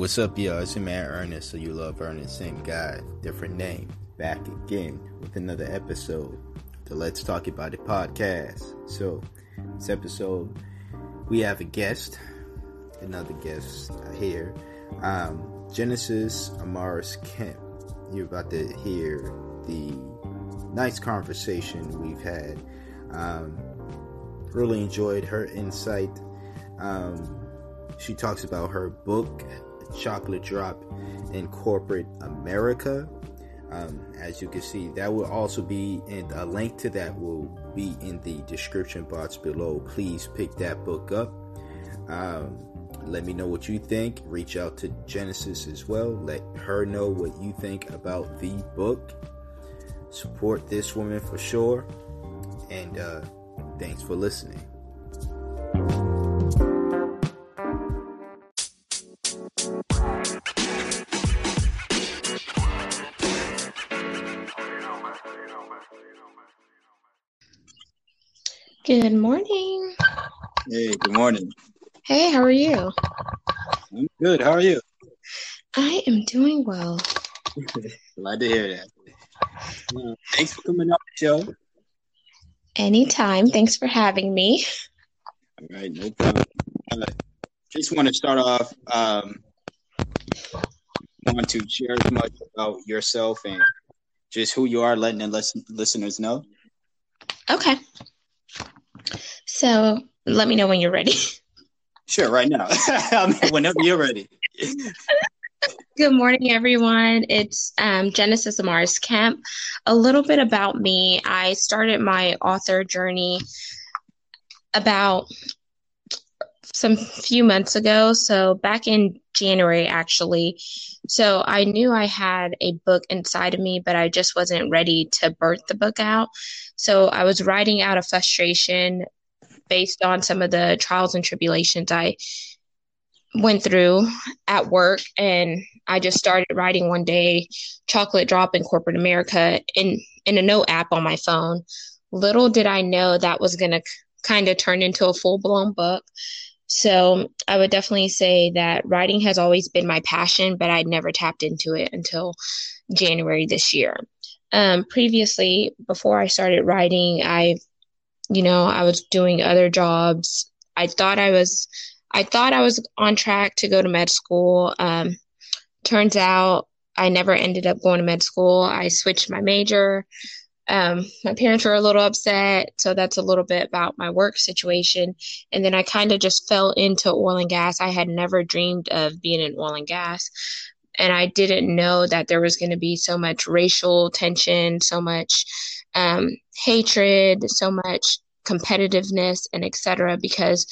what's up, y'all? It's your man Ernest, so you love Ernest, same guy, different name. Back again with another episode the Let's Talk About It podcast. So, this episode, we have a guest, another guest here, um, Genesis Amaris Kemp. You're about to hear the nice conversation we've had. Um, really enjoyed her insight. Um, she talks about her book, Chocolate Drop in Corporate America. Um, as you can see, that will also be in a link to that will be in the description box below. Please pick that book up. Um, let me know what you think. Reach out to Genesis as well. Let her know what you think about the book. Support this woman for sure. And uh, thanks for listening. Good morning. Hey, good morning. Hey, how are you? I'm good. How are you? I am doing well. Glad to hear that. Uh, thanks for coming on the show. Anytime. Thanks for having me. All right, no problem. Uh, just want to start off. Um, want to share as much about yourself and just who you are, letting the listen- listeners know. Okay. So let me know when you're ready. Sure, right now. Whenever you're ready. Good morning, everyone. It's um, Genesis Amaris Kemp. A little bit about me. I started my author journey about some few months ago. So back in January, actually. So I knew I had a book inside of me, but I just wasn't ready to birth the book out. So I was writing out of frustration based on some of the trials and tribulations I went through at work and I just started writing one day chocolate drop in corporate America in in a note app on my phone. Little did I know that was going to kind of turn into a full-blown book. So, I would definitely say that writing has always been my passion, but I'd never tapped into it until January this year. Um, previously, before I started writing, I you know, I was doing other jobs. I thought I was, I thought I was on track to go to med school. Um, turns out I never ended up going to med school. I switched my major. Um, my parents were a little upset, so that's a little bit about my work situation. And then I kind of just fell into oil and gas. I had never dreamed of being in oil and gas, and I didn't know that there was going to be so much racial tension, so much um, hatred, so much competitiveness, and etc. Because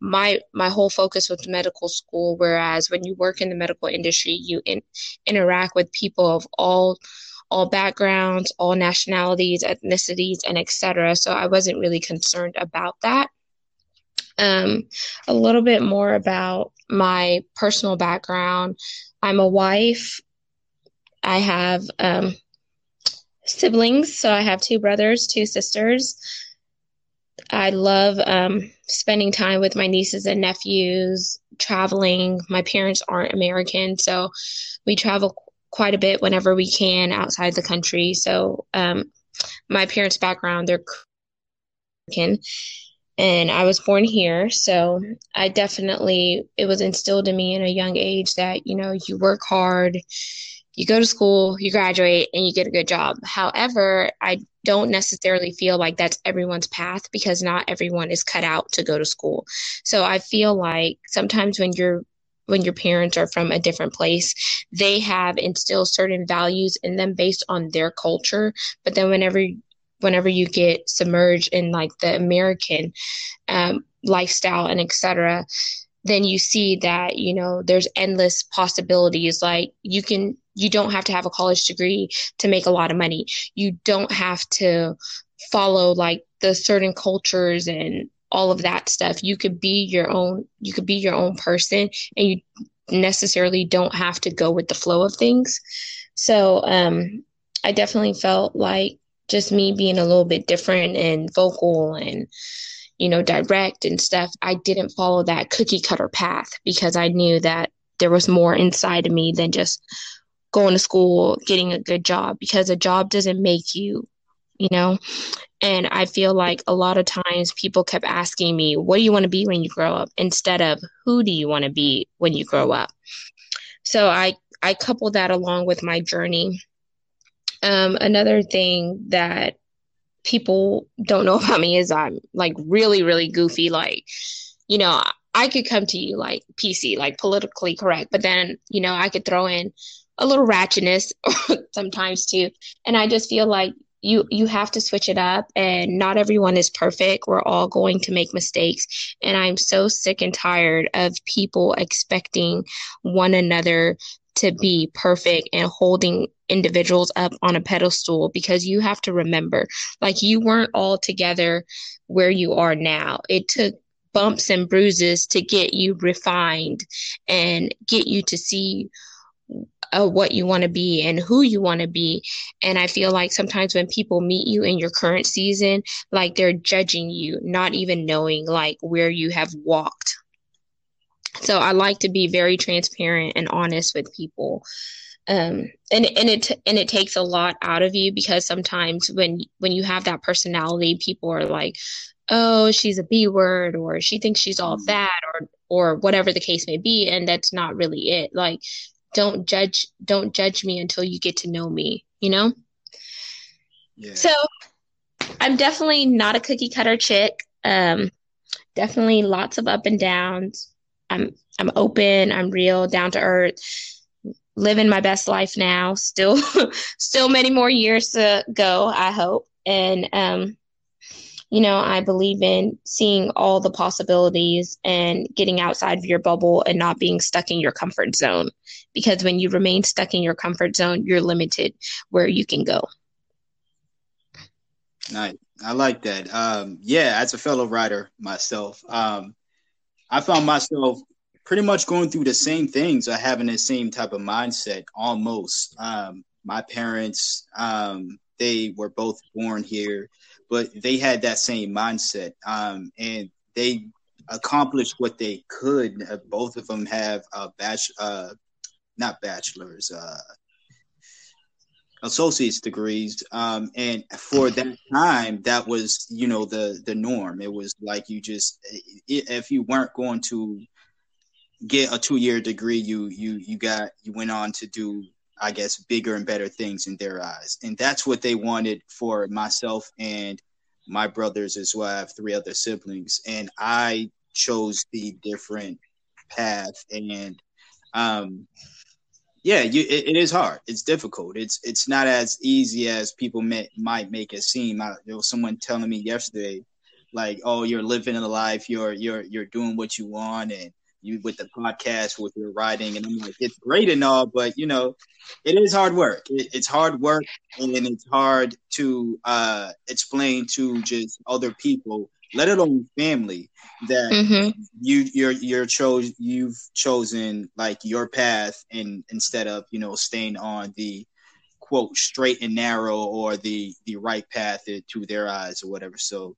my my whole focus was medical school. Whereas when you work in the medical industry, you in, interact with people of all all backgrounds, all nationalities, ethnicities, and etc. So I wasn't really concerned about that. Um, a little bit more about my personal background. I'm a wife. I have um, siblings. So I have two brothers, two sisters. I love um, spending time with my nieces and nephews, traveling. My parents aren't American, so we travel quite a bit whenever we can outside the country. So um, my parents' background, they're American. And I was born here, so I definitely, it was instilled in me in a young age that, you know, you work hard, you go to school, you graduate, and you get a good job. However, I don't necessarily feel like that's everyone's path because not everyone is cut out to go to school. So I feel like sometimes when you're when your parents are from a different place, they have instilled certain values in them based on their culture. But then whenever whenever you get submerged in like the American um, lifestyle and etc., then you see that you know there's endless possibilities. Like you can you don't have to have a college degree to make a lot of money. You don't have to follow like the certain cultures and all of that stuff. You could be your own you could be your own person and you necessarily don't have to go with the flow of things. So um I definitely felt like just me being a little bit different and vocal and you know direct and stuff, I didn't follow that cookie cutter path because I knew that there was more inside of me than just going to school, getting a good job because a job doesn't make you, you know? And I feel like a lot of times people kept asking me, what do you want to be when you grow up? Instead of who do you want to be when you grow up? So I, I couple that along with my journey. Um, another thing that people don't know about me is I'm like really, really goofy. Like, you know, I could come to you like PC, like politically correct, but then, you know, I could throw in a little ratchetness sometimes too. And I just feel like you you have to switch it up and not everyone is perfect. We're all going to make mistakes and i'm so sick and tired of people expecting one another to be perfect and holding individuals up on a pedestal because you have to remember like you weren't all together where you are now. It took bumps and bruises to get you refined and get you to see uh, what you want to be and who you want to be. And I feel like sometimes when people meet you in your current season, like they're judging you, not even knowing like where you have walked. So I like to be very transparent and honest with people. Um, and and it and it takes a lot out of you because sometimes when when you have that personality, people are like, "Oh, she's a B word," or "She thinks she's all mm-hmm. that," or or whatever the case may be, and that's not really it. Like don't judge don't judge me until you get to know me you know? Yeah. so i'm definitely not a cookie cutter chick. Um definitely lots of up and downs. I'm i'm open i'm real down to earth living my best life now. Still still many more years to go i hope. And um you know, I believe in seeing all the possibilities and getting outside of your bubble and not being stuck in your comfort zone. Because when you remain stuck in your comfort zone, you're limited where you can go. Nice. I like that. Um, yeah, as a fellow writer myself, um, I found myself pretty much going through the same things or having the same type of mindset almost. Um, my parents, um, they were both born here but they had that same mindset, um, and they accomplished what they could. Uh, both of them have a batch, uh, not bachelors, uh, associate's degrees, um, and for that time, that was you know the the norm. It was like you just if you weren't going to get a two year degree, you you you got you went on to do I guess, bigger and better things in their eyes. And that's what they wanted for myself and my brothers as well. I have three other siblings, and I chose the different path. And um, yeah, you, it, it is hard. It's difficult. It's it's not as easy as people may, might make it seem. I, there was someone telling me yesterday, like, "Oh, you're living a life. You're you're you're doing what you want, and you with the podcast, with your writing, and I'm like, it's great and all, but you know, it is hard work. It, it's hard work, and it's hard to uh, explain to just other people, let alone family, that mm-hmm. you you're you're chose you've chosen like your path, and instead of you know staying on the quote straight and narrow or the the right path to their eyes or whatever. So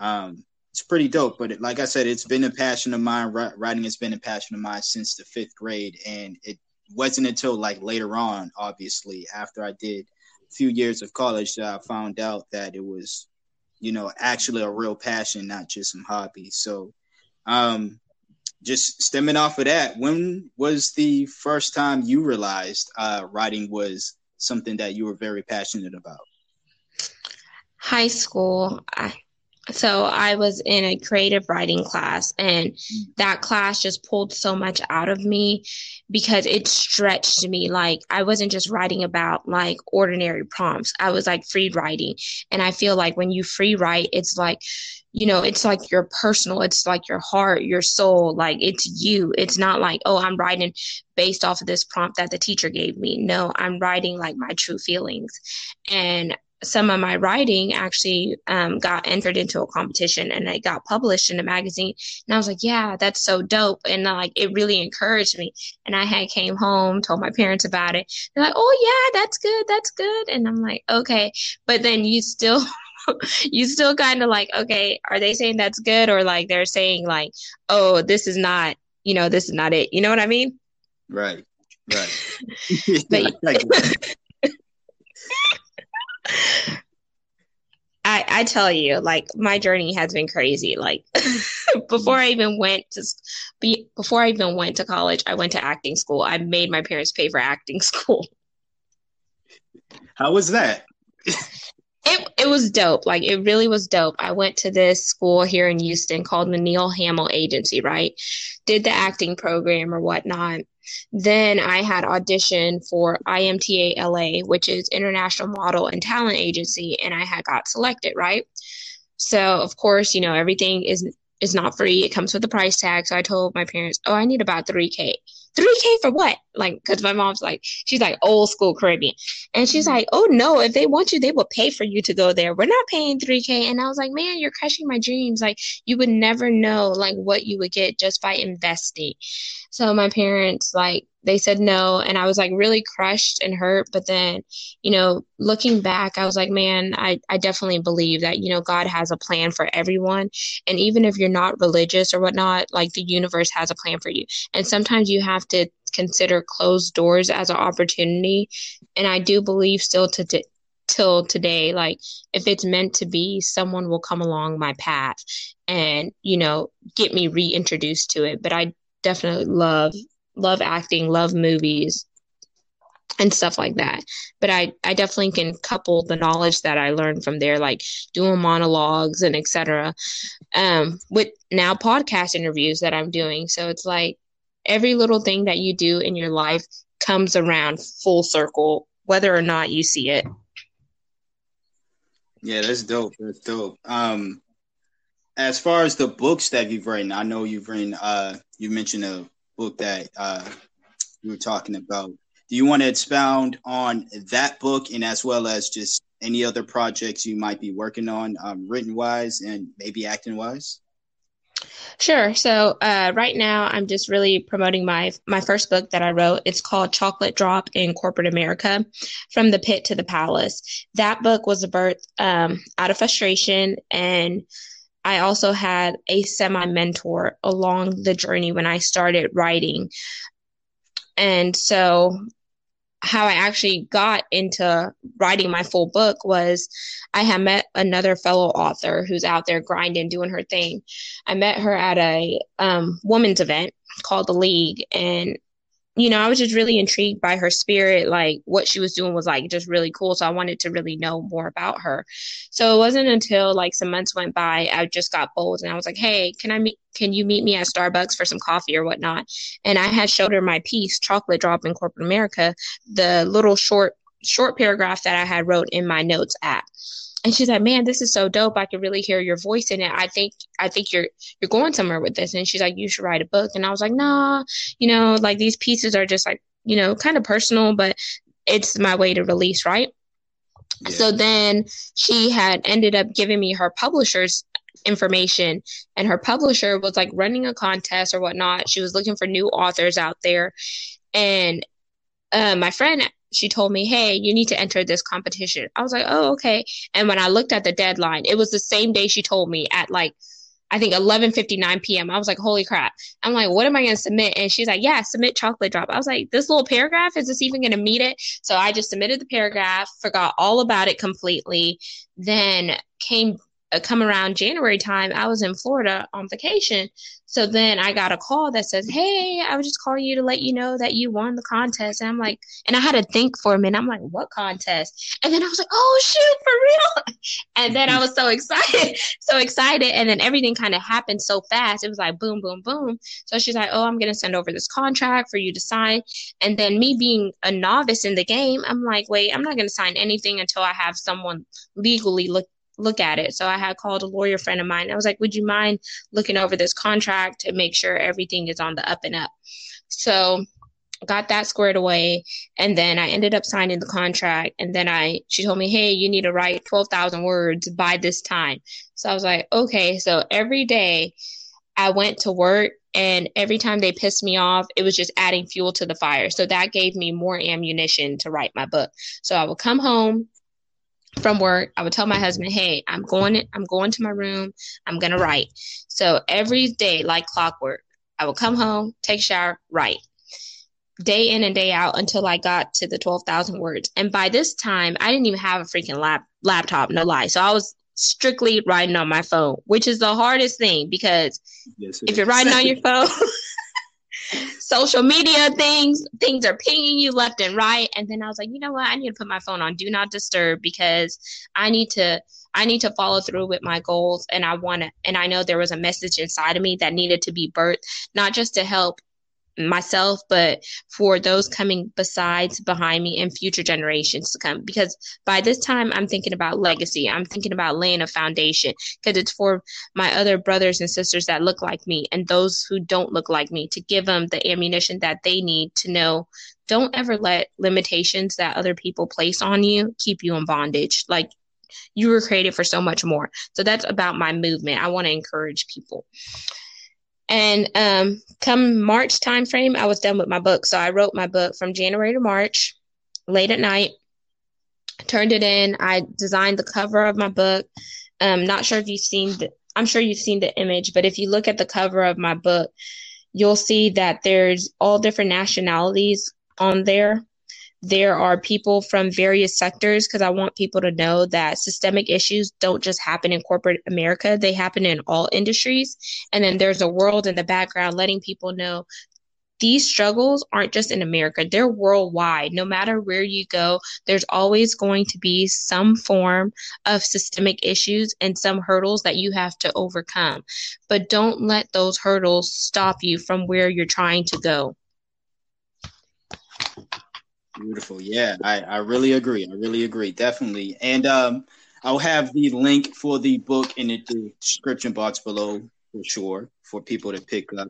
um it's pretty dope. But it, like I said, it's been a passion of mine. Writing has been a passion of mine since the fifth grade, and it wasn't until like later on, obviously, after I did a few years of college, that I found out that it was, you know, actually a real passion, not just some hobby. So, um, just stemming off of that, when was the first time you realized uh, writing was something that you were very passionate about? High school. I so I was in a creative writing class and that class just pulled so much out of me because it stretched me like I wasn't just writing about like ordinary prompts. I was like free writing. And I feel like when you free write, it's like you know, it's like your personal, it's like your heart, your soul, like it's you. It's not like, oh, I'm writing based off of this prompt that the teacher gave me. No, I'm writing like my true feelings. And some of my writing actually um, got entered into a competition and it got published in a magazine. And i was like yeah that's so dope. And uh, like it really encouraged me. And i had came home told my parents about it. They're like oh yeah that's good that's good. And i'm like okay. But then you still you still kind of like okay are they saying that's good? Or like they're saying like oh this is not you know this is not it. You know what i mean? Right. Right. but I, I tell you, like my journey has been crazy. Like before I even went to be before I even went to college, I went to acting school. I made my parents pay for acting school. How was that? it it was dope. Like it really was dope. I went to this school here in Houston called the Neil Hamil Agency, right? Did the acting program or whatnot. Then I had auditioned for IMTA LA, which is International Model and Talent Agency, and I had got selected, right? So of course, you know, everything is is not free. It comes with a price tag. So I told my parents, "Oh, I need about 3k." 3K for what? Like, because my mom's like, she's like old school Caribbean. And she's mm-hmm. like, oh no, if they want you, they will pay for you to go there. We're not paying 3K. And I was like, man, you're crushing my dreams. Like, you would never know like what you would get just by investing. So my parents, like, they said no and i was like really crushed and hurt but then you know looking back i was like man i, I definitely believe that you know god has a plan for everyone and even if you're not religious or whatnot like the universe has a plan for you. And sometimes you have to consider closed doors as an opportunity and i do believe still to t- till today like if it's meant to be someone will come along my path and you know get me reintroduced to it but i definitely love love acting, love movies and stuff like that. But I, I definitely can couple the knowledge that I learned from there, like doing monologues and etc. Um, with now podcast interviews that I'm doing. So it's like every little thing that you do in your life comes around full circle, whether or not you see it. Yeah, that's dope. That's dope. Um, as far as the books that you've written, I know you've written. Uh, you mentioned a book that uh, you were talking about. Do you want to expound on that book and as well as just any other projects you might be working on, um, written wise and maybe acting wise? Sure. So uh, right now, I'm just really promoting my my first book that I wrote. It's called Chocolate Drop in Corporate America: From the Pit to the Palace. That book was a birth um, out of frustration and I also had a semi mentor along the journey when I started writing. And so, how I actually got into writing my full book was I had met another fellow author who's out there grinding, doing her thing. I met her at a um, women's event called The League, and you know, I was just really intrigued by her spirit. Like what she was doing was like just really cool. So I wanted to really know more about her. So it wasn't until like some months went by, I just got bold and I was like, Hey, can I meet, can you meet me at Starbucks for some coffee or whatnot? And I had showed her my piece, Chocolate Drop in Corporate America, the little short, short paragraph that I had wrote in my notes app and she's like, "Man, this is so dope. I can really hear your voice in it. I think I think you're you're going somewhere with this." And she's like, "You should write a book." And I was like, "Nah, you know, like these pieces are just like, you know, kind of personal, but it's my way to release, right?" Yeah. So then she had ended up giving me her publisher's information and her publisher was like running a contest or whatnot. She was looking for new authors out there. And uh, my friend she told me, Hey, you need to enter this competition. I was like, Oh, okay. And when I looked at the deadline, it was the same day she told me at like, I think 11:59 p.m. I was like, "Holy crap!" I'm like, "What am I going to submit?" And she's like, "Yeah, submit chocolate drop." I was like, "This little paragraph is this even going to meet it?" So I just submitted the paragraph, forgot all about it completely, then came uh, come around January time, I was in Florida on vacation. So then I got a call that says, Hey, I was just calling you to let you know that you won the contest. And I'm like, and I had to think for a minute. I'm like, what contest? And then I was like, oh, shoot, for real. And then I was so excited, so excited. And then everything kind of happened so fast. It was like boom, boom, boom. So she's like, oh, I'm going to send over this contract for you to sign. And then me being a novice in the game, I'm like, wait, I'm not going to sign anything until I have someone legally look look at it. So I had called a lawyer friend of mine. I was like, would you mind looking over this contract to make sure everything is on the up and up? So got that squared away and then I ended up signing the contract and then I she told me, "Hey, you need to write 12,000 words by this time." So I was like, "Okay." So every day I went to work and every time they pissed me off, it was just adding fuel to the fire. So that gave me more ammunition to write my book. So I would come home, from work, I would tell my husband, "Hey, I'm going. I'm going to my room. I'm gonna write." So every day, like clockwork, I would come home, take a shower, write. day in and day out until I got to the 12,000 words. And by this time, I didn't even have a freaking lap laptop, no lie. So I was strictly writing on my phone, which is the hardest thing because yes, if you're writing on your phone, social media things, things are pinging you left and right. And then I was like, you know what? I need to put my phone on do not disturb because I need to I need to follow through with my goals and I want to and I know there was a message inside of me that needed to be birthed, not just to help myself, but for those coming besides behind me and future generations to come. Because by this time, I'm thinking about legacy. I'm thinking about laying a foundation because it's for my other brothers and sisters that look like me and those who don't look like me to give them the ammunition that they need to know. Don't ever let limitations that other people place on you keep you in bondage. Like you were created for so much more. So that's about my movement. I want to encourage people. And um, come March timeframe, I was done with my book. So I wrote my book from January to March, late at night, turned it in. I designed the cover of my book. Um, not sure if you've seen the, I'm sure you've seen the image, but if you look at the cover of my book, you'll see that there's all different nationalities on there there are people from various sectors because I want people to know that systemic issues don't just happen in corporate America, they happen in all industries. And then there's a world in the background letting people know these struggles aren't just in America, they're worldwide. No matter where you go, there's always going to be some form of systemic issues and some hurdles that you have to overcome. But don't let those hurdles stop you from where you're trying to go. Beautiful. Yeah, I, I really agree. I really agree. Definitely. And um, I'll have the link for the book in the description box below for sure for people to pick up.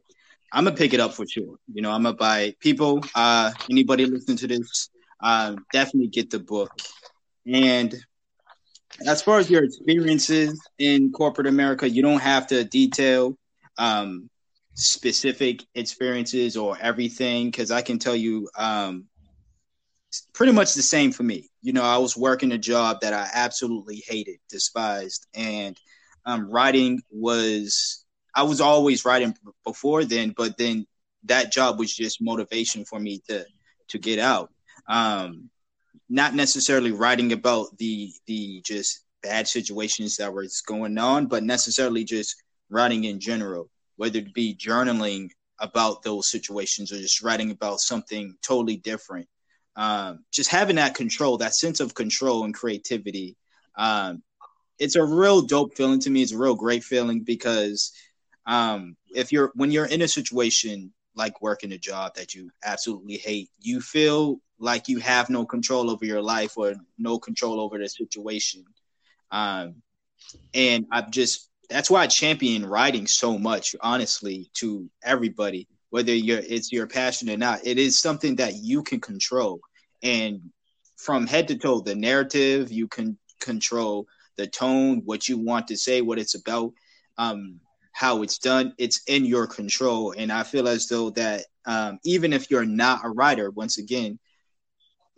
I'm gonna pick it up for sure. You know, I'm gonna buy people. Uh, anybody listening to this, uh, definitely get the book. And as far as your experiences in corporate America, you don't have to detail um, specific experiences or everything because I can tell you um, pretty much the same for me. You know, I was working a job that I absolutely hated, despised, and um, writing was I was always writing before then, but then that job was just motivation for me to to get out. Um, not necessarily writing about the the just bad situations that was going on, but necessarily just writing in general, whether it be journaling about those situations or just writing about something totally different um, just having that control, that sense of control and creativity. Um, it's a real dope feeling to me. It's a real great feeling because um, if you're when you're in a situation like working a job that you absolutely hate, you feel like you have no control over your life or no control over the situation. Um, and I've just that's why I champion writing so much, honestly, to everybody, whether you're it's your passion or not. It is something that you can control and from head to toe the narrative you can control the tone what you want to say what it's about um, how it's done it's in your control. And i feel as though that um, even if you're not a writer once again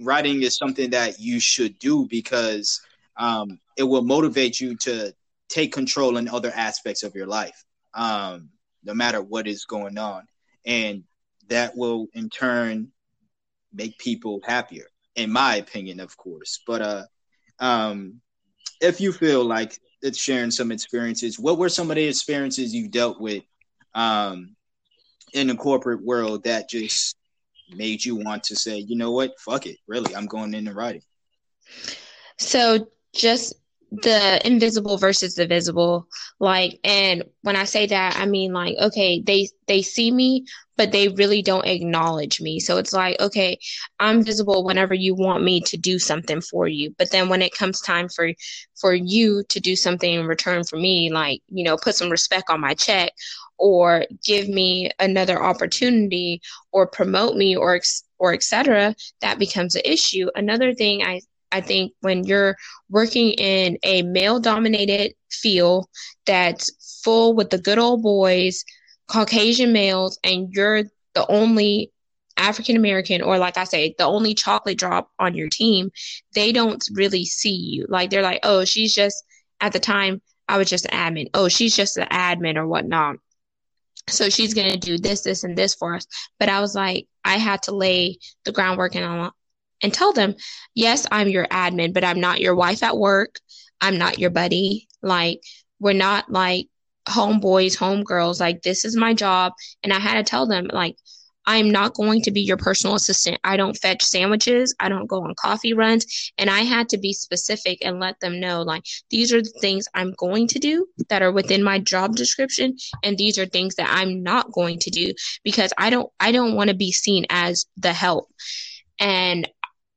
writing is something that you should do because um, it will motivate you to take control in other aspects of your life um, no matter what is going on. And that will in turn make people happier, in my opinion, of course. But uh, um, if you feel like it's sharing some experiences, what were some of the experiences you dealt with um, in the corporate world that just made you want to say, you know what, fuck it, really, I'm going into writing? So just the invisible versus the visible. Like and when i say that i mean like okay they they see me but they really don't acknowledge me. So it's like okay i'm visible whenever you want me to do something for you. But then when it comes time for for you to do something in return for me like you know put some respect on my check or give me another opportunity or promote me or or etc that becomes an issue. Another thing i I think when you're working in a male dominated field that's full with the good old boys, Caucasian males, and you're the only African American, or like I say, the only chocolate drop on your team, they don't really see you. Like they're like, oh, she's just, at the time, I was just an admin. Oh, she's just an admin or whatnot. so she's going to do this, this, and this for us. But I was like, I had to lay the groundwork and, and tell them, yes, I'm your admin, but I'm not your wife at work. I'm not your buddy. Like, we're not like homeboys, homegirls. Like, this is my job. And I had to tell them, like, I'm not going to be your personal assistant. I don't fetch sandwiches. I don't go on coffee runs. And I had to be specific and let them know like these are the things I'm going to do that are within my job description and these are things that I'm not going to do because I don't I don't want to be seen as the help. And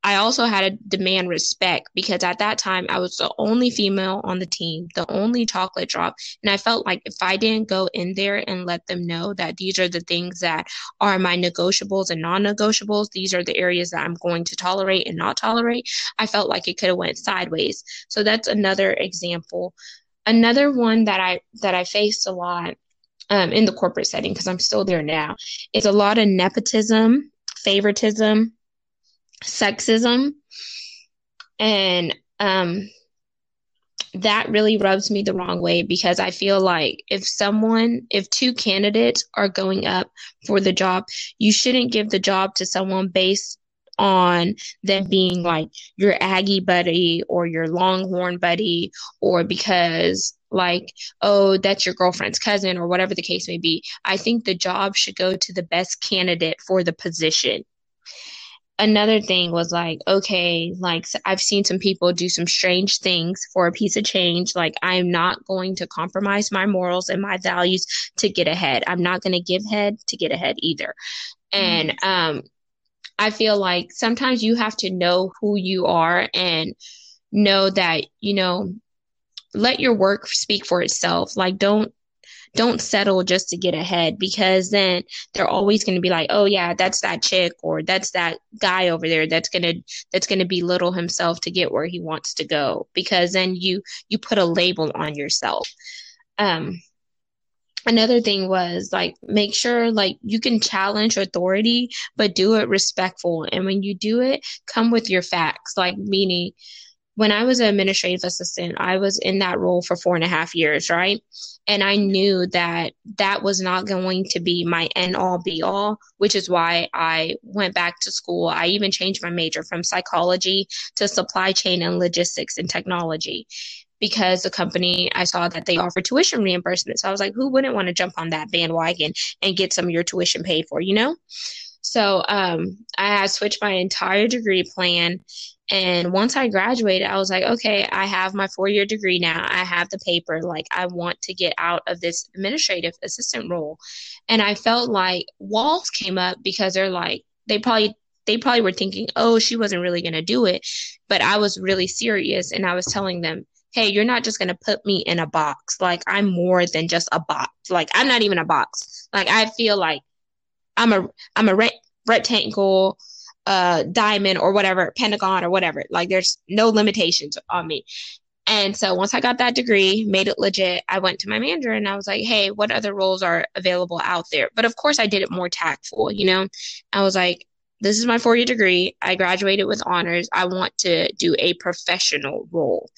I also had to demand respect because at that time I was the only female on the team, the only chocolate drop. And I felt like if I didn't go in there and let them know that these are the things that are my negotiables and non-negotiables, these are the areas that I'm going to tolerate and not tolerate, I felt like it could have went sideways. So that's another example. Another one that I that I faced a lot um, in the corporate setting because I'm still there now is a lot of nepotism, favoritism, sexism and um that really rubs me the wrong way because I feel like if someone, if two candidates are going up for the job, you shouldn't give the job to someone based on them being like your Aggie buddy or your Longhorn buddy or because like, oh, that's your girlfriend's cousin or whatever the case may be. I think the job should go to the best candidate for the position another thing was like, okay, like I've seen some people do some strange things for a piece of change. Like I'm not going to compromise my morals and my values to get ahead. I'm not going to give head to get ahead either. And mm-hmm. um I feel like sometimes you have to know who you are and know that, you know, let your work speak for itself. Like don't don't settle just to get ahead because then they're always going to be like, oh yeah, that's that chick or that's that guy over there that's going to that's going to belittle himself to get where he wants to go because then you you put a label on yourself. Um another thing was like make sure like you can challenge authority but do it respectful and when you do it come with your facts like meaning when I was an administrative assistant, I was in that role for four and a half years, right? And I knew that that was not going to be my end all be all, which is why I went back to school. I even changed my major from psychology to supply chain and logistics and technology because the company I saw that they offered tuition reimbursement. So I was like, who wouldn't want to jump on that bandwagon and get some of your tuition paid for, you know? So um, I had switched my entire degree plan and once I graduated, I was like, okay, I have my four year degree now. I have the paper. Like, I want to get out of this administrative assistant role. And I felt like walls came up because they're like, they probably, they probably were thinking, oh, she wasn't really going to do it. But I was really serious. And I was telling them, hey, you're not just going to put me in a box. Like, I'm more than just a box. Like, I'm not even a box. Like, I feel like I'm a, I'm a rectangle uh diamond or whatever pentagon or whatever. Like there's no limitations on me. And so once i got that degree made it legit i went to my manager and i was like hey what other roles are available out there? But of course i did it more tactful you know? I was like this is my four year degree. I graduated with honors. I want to do a professional role.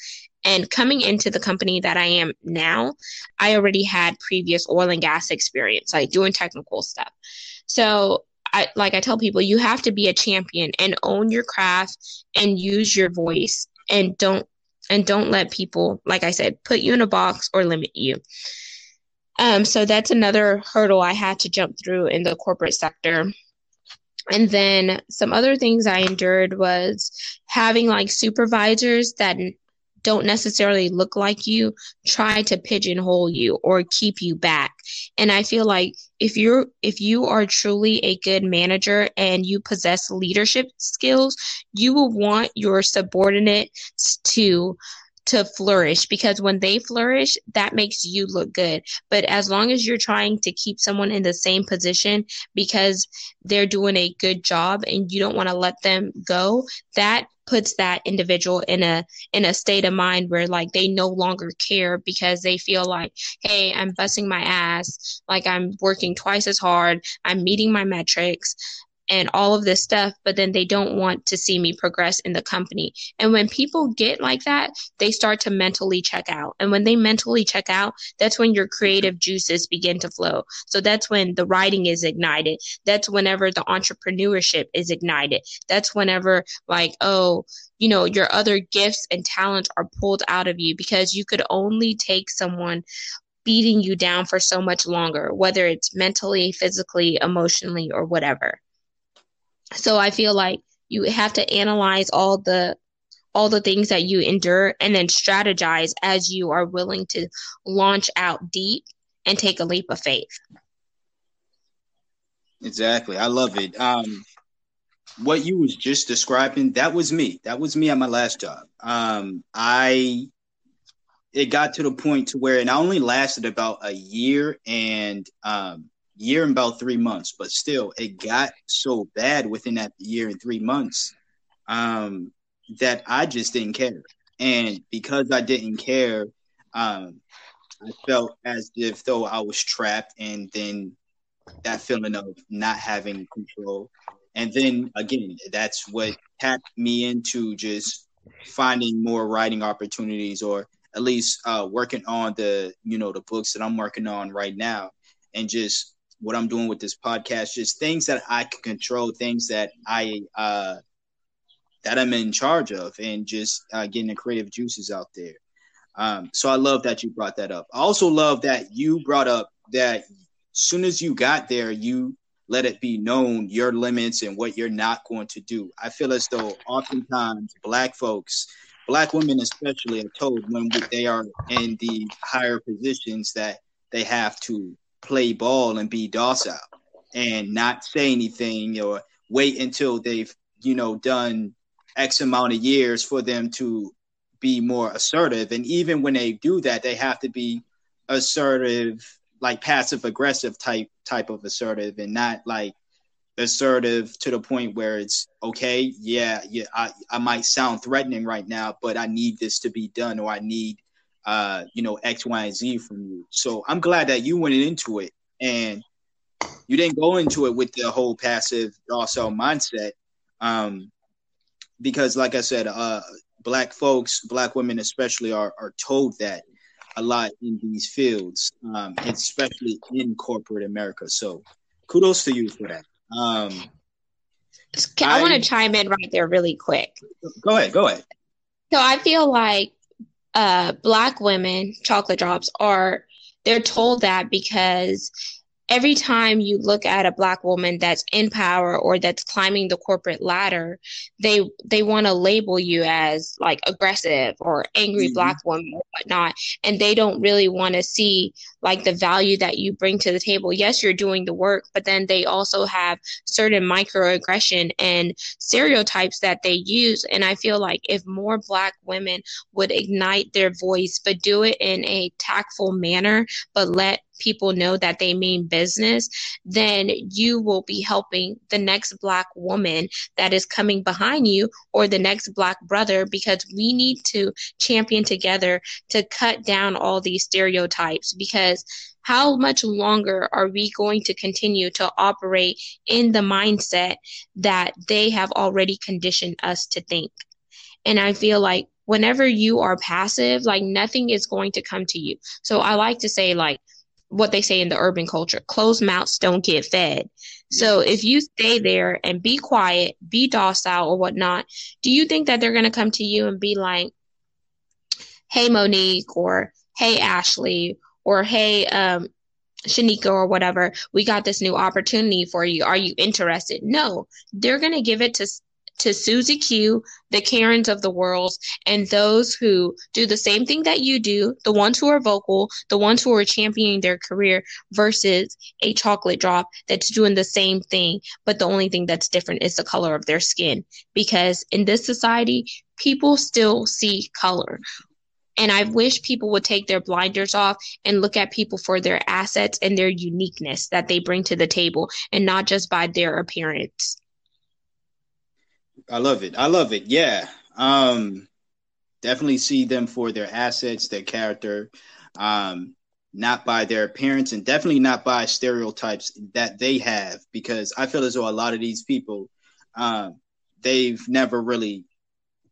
And coming into the company that I am now, I already had previous oil and gas experience, like doing technical stuff. So I, like I tell people, you have to be a champion and own your craft and use your voice and don't and don't let people, like I said, put you in a box or limit you. Um, so that's another hurdle I had to jump through in the corporate sector. And then some other things I endured was having like supervisors that don't necessarily look like you try to pigeonhole you or keep you back and i feel like if you're if you are truly a good manager and you possess leadership skills you will want your subordinates to to flourish because when they flourish, that makes you look good. But as long as you're trying to keep someone in the same position because they're doing a good job and you don't want to let them go, that puts that individual in a in a state of mind where like they no longer care because they feel like hey i'm busting my ass. Like i'm working twice as hard. I'm meeting my metrics and all of this stuff, but then they don't want to see me progress in the company. And when people get like that, they start to mentally check out. And when they mentally check out, that's when your creative juices begin to flow. So that's when the writing is ignited. That's whenever the entrepreneurship is ignited. That's whenever, like, oh, you know, your other gifts and talents are pulled out of you because you could only take someone beating you down for so much longer, whether it's mentally, physically, emotionally, or whatever. So I feel like you have to analyze all the all the things that you endure and then strategize as you are willing to launch out deep and take a leap of faith. Exactly. I love it. Um what you was just describing, that was me. That was me at my last job. Um I it got to the point to where it only lasted about a year and um year and about three months, but still, it got so bad within that year and three months um, that I just didn't care. And because I didn't care, um, I felt as if though I was trapped, and then that feeling of not having control. And then again, that's what tapped me into just finding more writing opportunities, or at least uh, working on the you know the books that I'm working on right now, and just what I'm doing with this podcast, just things that I can control, things that I uh, that I'm in charge of, and just uh, getting the creative juices out there. Um, so I love that you brought that up. I also love that you brought up that soon as you got there, you let it be known your limits and what you're not going to do. I feel as though oftentimes black folks, black women especially, are told when they are in the higher positions that they have to play ball and be docile and not say anything or wait until they've you know done x amount of years for them to be more assertive. And even when they do that they have to be assertive like passive aggressive type type of assertive and not like assertive to the point where it's okay yeah yeah I, I might sound threatening right now but i need this to be done or i need uh, you know, X, Y, and Z from you. So I'm glad that you went into it and you didn't go into it with the whole passive also mindset. Um, because like I said, uh, black folks, black women especially are, are told that a lot in these fields, um, especially in corporate America. So kudos to you for that. Um, I, I want to chime in right there really quick. Go ahead. Go ahead. So I feel like uh, black women, chocolate drops, are they're told that because every time you look at a black woman that's in power or that's climbing the corporate ladder they they want to label you as like aggressive or angry mm-hmm. black woman or whatnot and they don't really want to see like the value that you bring to the table. Yes you're doing the work but then they also have certain microaggression and stereotypes that they use. And i feel like if more black women would ignite their voice but do it in a tactful manner but let people know that they mean business, then you will be helping the next Black woman that is coming behind you or the next Black brother because we need to champion together to cut down all these stereotypes because how much longer are we going to continue to operate in the mindset that they have already conditioned us to think? And I feel like whenever you are passive, like nothing is going to come to you. So I like to say, like, what they say in the urban culture closed mouths don't get fed. So if you stay there and be quiet, be docile or whatnot, do you think that they're going to come to you and be like, hey, Monique, or hey, Ashley, or hey, um, Shanika or whatever, we got this new opportunity for you. Are you interested? No, they're going to give it to to Susie Q, the Karens of the world, and those who do the same thing that you do, the ones who are vocal, the ones who are championing their career versus a chocolate drop that's doing the same thing, but the only thing that's different is the color of their skin. Because in this society, people still see color. And I wish people would take their blinders off and look at people for their assets and their uniqueness that they bring to the table and not just by their appearance. I love it. I love it. Yeah. Um, definitely see them for their assets, their character, um, not by their appearance, and definitely not by stereotypes that they have. Because I feel as though a lot of these people, um, they've never really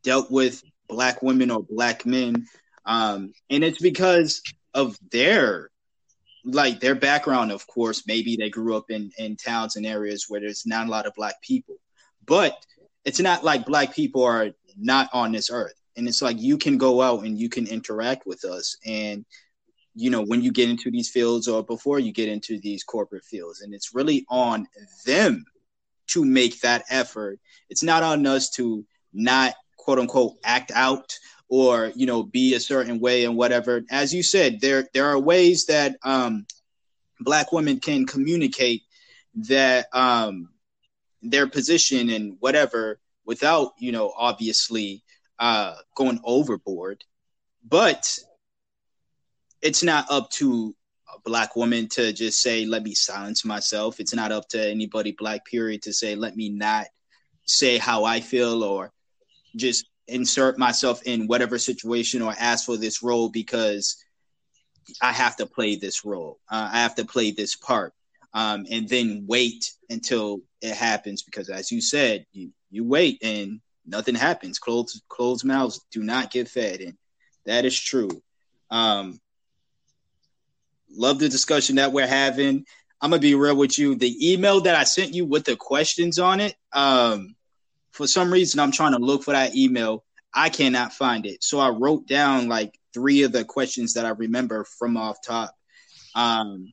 dealt with black women or black men, um, and it's because of their like their background. Of course, maybe they grew up in in towns and areas where there's not a lot of black people, but it's not like black people are not on this earth. And it's like you can go out and you can interact with us. And you know when you get into these fields or before you get into these corporate fields and it's really on them to make that effort. It's not on us to not quote unquote act out or you know be a certain way and whatever as you said there there are ways that um black women can communicate that um their position and whatever without you know obviously uh, going overboard, but it's not up to a black woman to just say, let me silence myself. It's not up to anybody black period to say, let me not say how I feel or just insert myself in whatever situation or ask for this role because I have to play this role. Uh, I have to play this part. Um, and then wait until it happens because as you said, you, you wait and nothing happens. Closed closed mouths do not get fed, and that is true. Um, love the discussion that we're having. I'm gonna be real with you. The email that I sent you with the questions on it, um, for some reason, I'm trying to look for that email. I cannot find it, so I wrote down like three of the questions that I remember from off top. Um,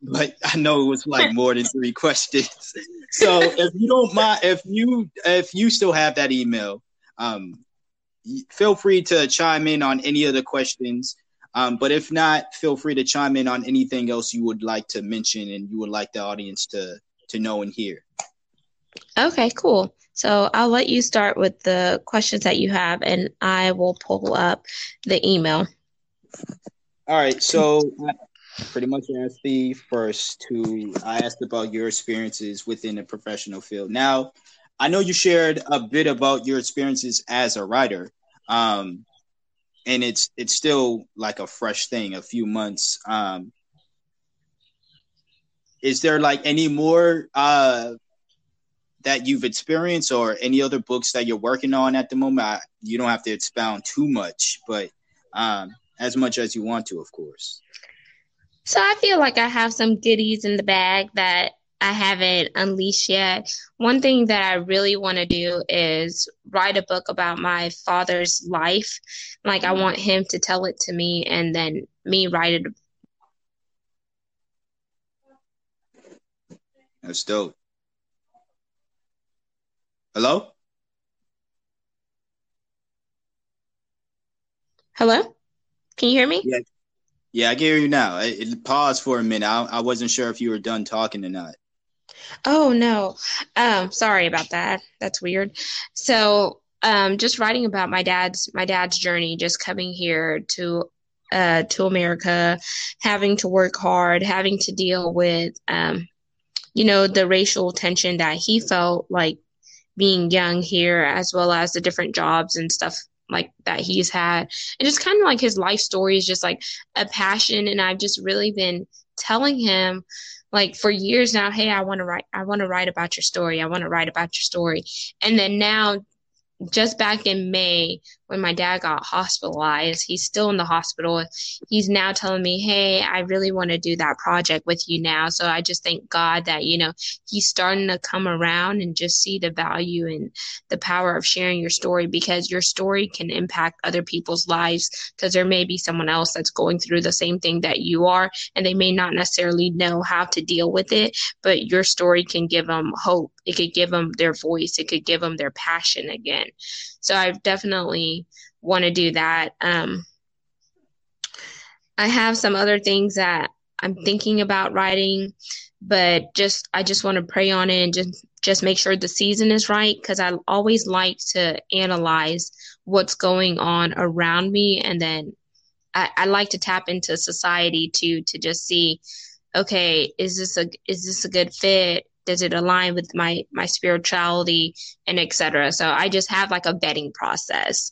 but I know it was like more than three questions. So if you don't mind, if you if you still have that email, um, feel free to chime in on any of the questions. Um, but if not, feel free to chime in on anything else you would like to mention and you would like the audience to to know and hear. Okay, cool. So I'll let you start with the questions that you have, and I will pull up the email. All right. So pretty much asked the first to I asked about your experiences within the professional field. Now, I know you shared a bit about your experiences as a writer, um, and it's it's still like a fresh thing, a few months. Um, is there like any more uh, that you've experienced, or any other books that you're working on at the moment? I, you don't have to expound too much, but um, as much as you want to, of course. So I feel like I have some goodies in the bag that I haven't unleashed yet. One thing that I really want to do is write a book about my father's life. Like I want him to tell it to me and then me write it. That's dope. Hello? Hello? Can you hear me? Yeah, yeah, I can hear you now. It, it paused for a minute. I, I wasn't sure if you were done talking or not. Oh no. Um, sorry about that. That's weird. So, um, just writing about my dad's my dad's journey, just coming here to uh to America, having to work hard, having to deal with um, you know, the racial tension that he felt like being young here, as well as the different jobs and stuff like that he's had. And just kind of like his life story is just like a passion and i've just really been telling him like for years now hey i want to write i want to write about your story i want to write about your story. And then now just back in May when my dad got hospitalized, he's still in the hospital. He's now telling me, Hey, I really want to do that project with you now. So I just thank God that, you know, he's starting to come around and just see the value and the power of sharing your story because your story can impact other people's lives because there may be someone else that's going through the same thing that you are and they may not necessarily know how to deal with it, but your story can give them hope. It could give them their voice. It could give them their passion again. So I've definitely want to do that. Um, I have some other things that I'm thinking about writing, but just I just want to pray on it and just just make sure the season is right because I always like to analyze what's going on around me and then I, I like to tap into society to to just see okay is this a is this a good fit does it align with my my spirituality and etc so i just have like a vetting process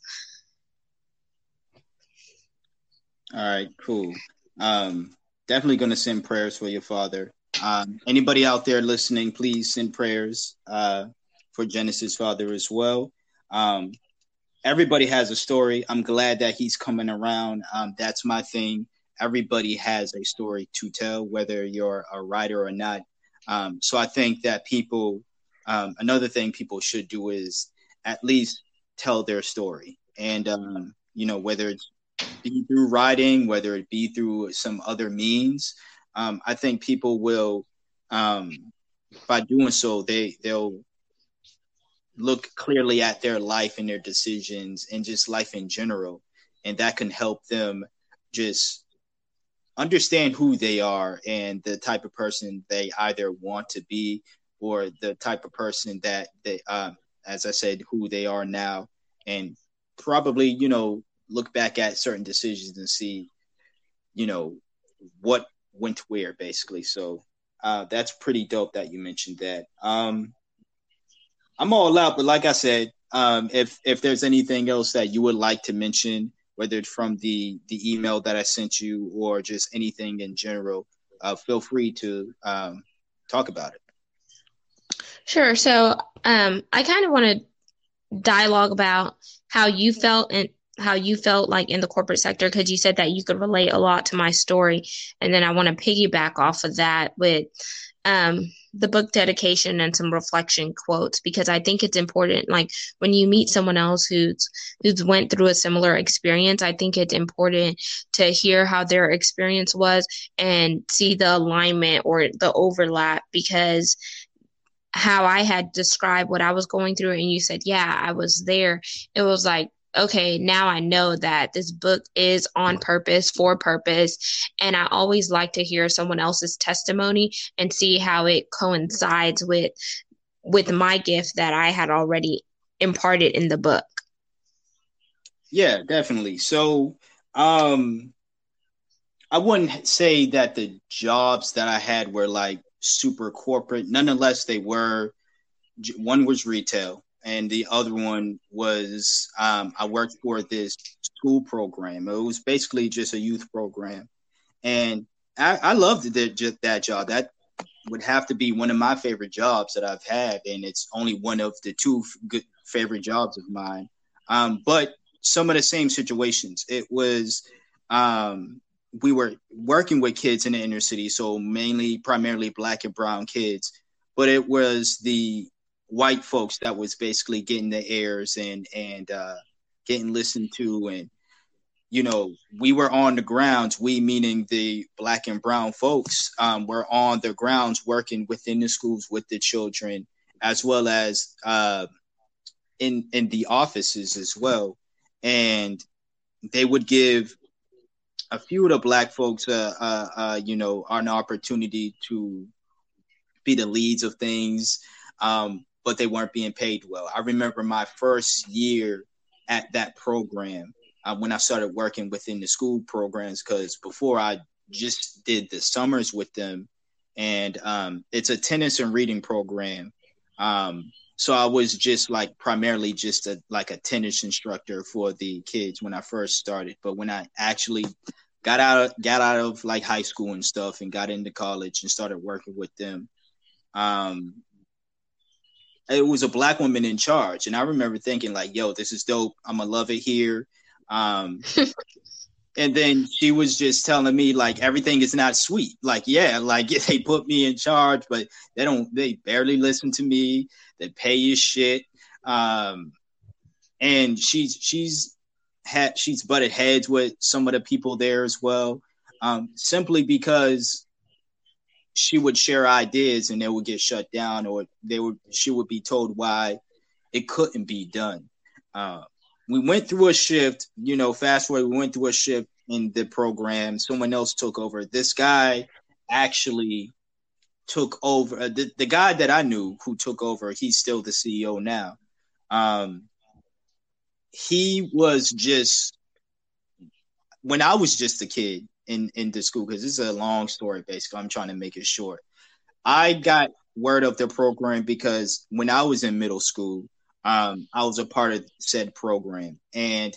all right cool um definitely going to send prayers for your father. Um, anybody out there listening, please send prayers uh, for Genesis' father as well. Um, everybody has a story. I'm glad that he's coming around. Um, that's my thing. Everybody has a story to tell, whether you're a writer or not. Um, so I think that people, um, another thing people should do is at least tell their story. And, um, you know, whether it's be through writing, whether it be through some other means, um, I think people will, um, by doing so, they, they'll look clearly at their life and their decisions and just life in general. And that can help them just understand who they are and the type of person they either want to be or the type of person that they, um, as I said, who they are now, and probably you know look back at certain decisions and see, you know, what went where basically. So uh, that's pretty dope that you mentioned that. Um, I'm all out, but like I said, um, if if there's anything else that you would like to mention, whether it's from the the email that I sent you or just anything in general, uh, feel free to um, talk about it. Sure. So um, I kind of want to dialogue about how you felt and how you felt like in the corporate sector because you said that you could relate a lot to my story, and then I want to piggyback off of that with um, the book dedication and some reflection quotes because I think it's important. Like when you meet someone else who's who's went through a similar experience, I think it's important to hear how their experience was and see the alignment or the overlap because how I had described what I was going through and you said, yeah, I was there. It was like, okay, now I know that this book is on purpose for purpose. And I always like to hear someone else's testimony and see how it coincides with with my gift that I had already imparted in the book. Yeah, definitely. So um I wouldn't say that the jobs that I had were like super corporate. Nonetheless, they were one was retail and the other one was um, I worked for this school program. It was basically just a youth program, and I, I loved the, just that job. That would have to be one of my favorite jobs that I've had, and it's only one of the two good favorite jobs of mine. Um, but some of the same situations. It was um, we were working with kids in the inner city, so mainly primarily black and brown kids. But it was the white folks that was basically getting the airs and and uh, getting listened to. And you know we were on the grounds we meaning the black and brown folks um, were on the grounds working within the schools with the children as well as uh, in in the offices as well. And they would give a few of the black folks uh, uh, uh you know an opportunity to be the leads of things. Um, but they weren't being paid well. I remember my first year at that program uh, when I started working within the school programs because before I just did the summers with them, and um, it's a tennis and reading program. Um, so I was just like primarily just a like a tennis instructor for the kids when I first started. But when I actually got out of, got out of like high school and stuff and got into college and started working with them, um, it was a black woman in charge, and I remember thinking like, "Yo, this is dope. I'm gonna love it here." Um, and then she was just telling me like everything is not sweet. Like, yeah, like they put me in charge, but they don't. They barely listen to me. They pay you shit. Um, and she's she's had she's butted heads with some of the people there as well, um, simply because she would share ideas and they would get shut down or they would she would be told why it couldn't be done. Uh, we went through a shift you know fast forward we went through a shift in the program. Someone else took over. This guy actually took over uh, the, the guy that i knew who took over he's still the ceo now. Um, he was just when i was just a kid in in the school because is a long story. Basically, I'm trying to make it short. I got word of the program because when I was in middle school, um, I was a part of said program, and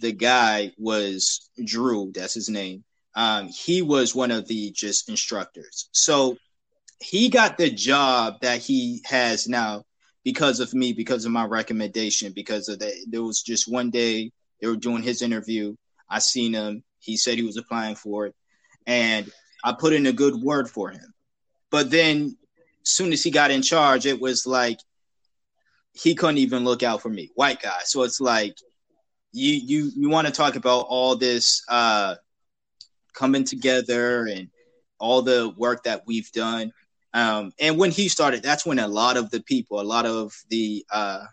the guy was Drew. That's his name. um, he was one of the just instructors. So he got the job that he has now because of me, because of my recommendation, because of that. There was just one day they were doing his interview. I seen him. He said he was applying for it, and I put in a good word for him. But then, soon as he got in charge, it was like he couldn't even look out for me, white guy. So it's like you you you want to talk about all this uh, coming together and all the work that we've done. Um, and when he started, that's when a lot of the people, a lot of the uh,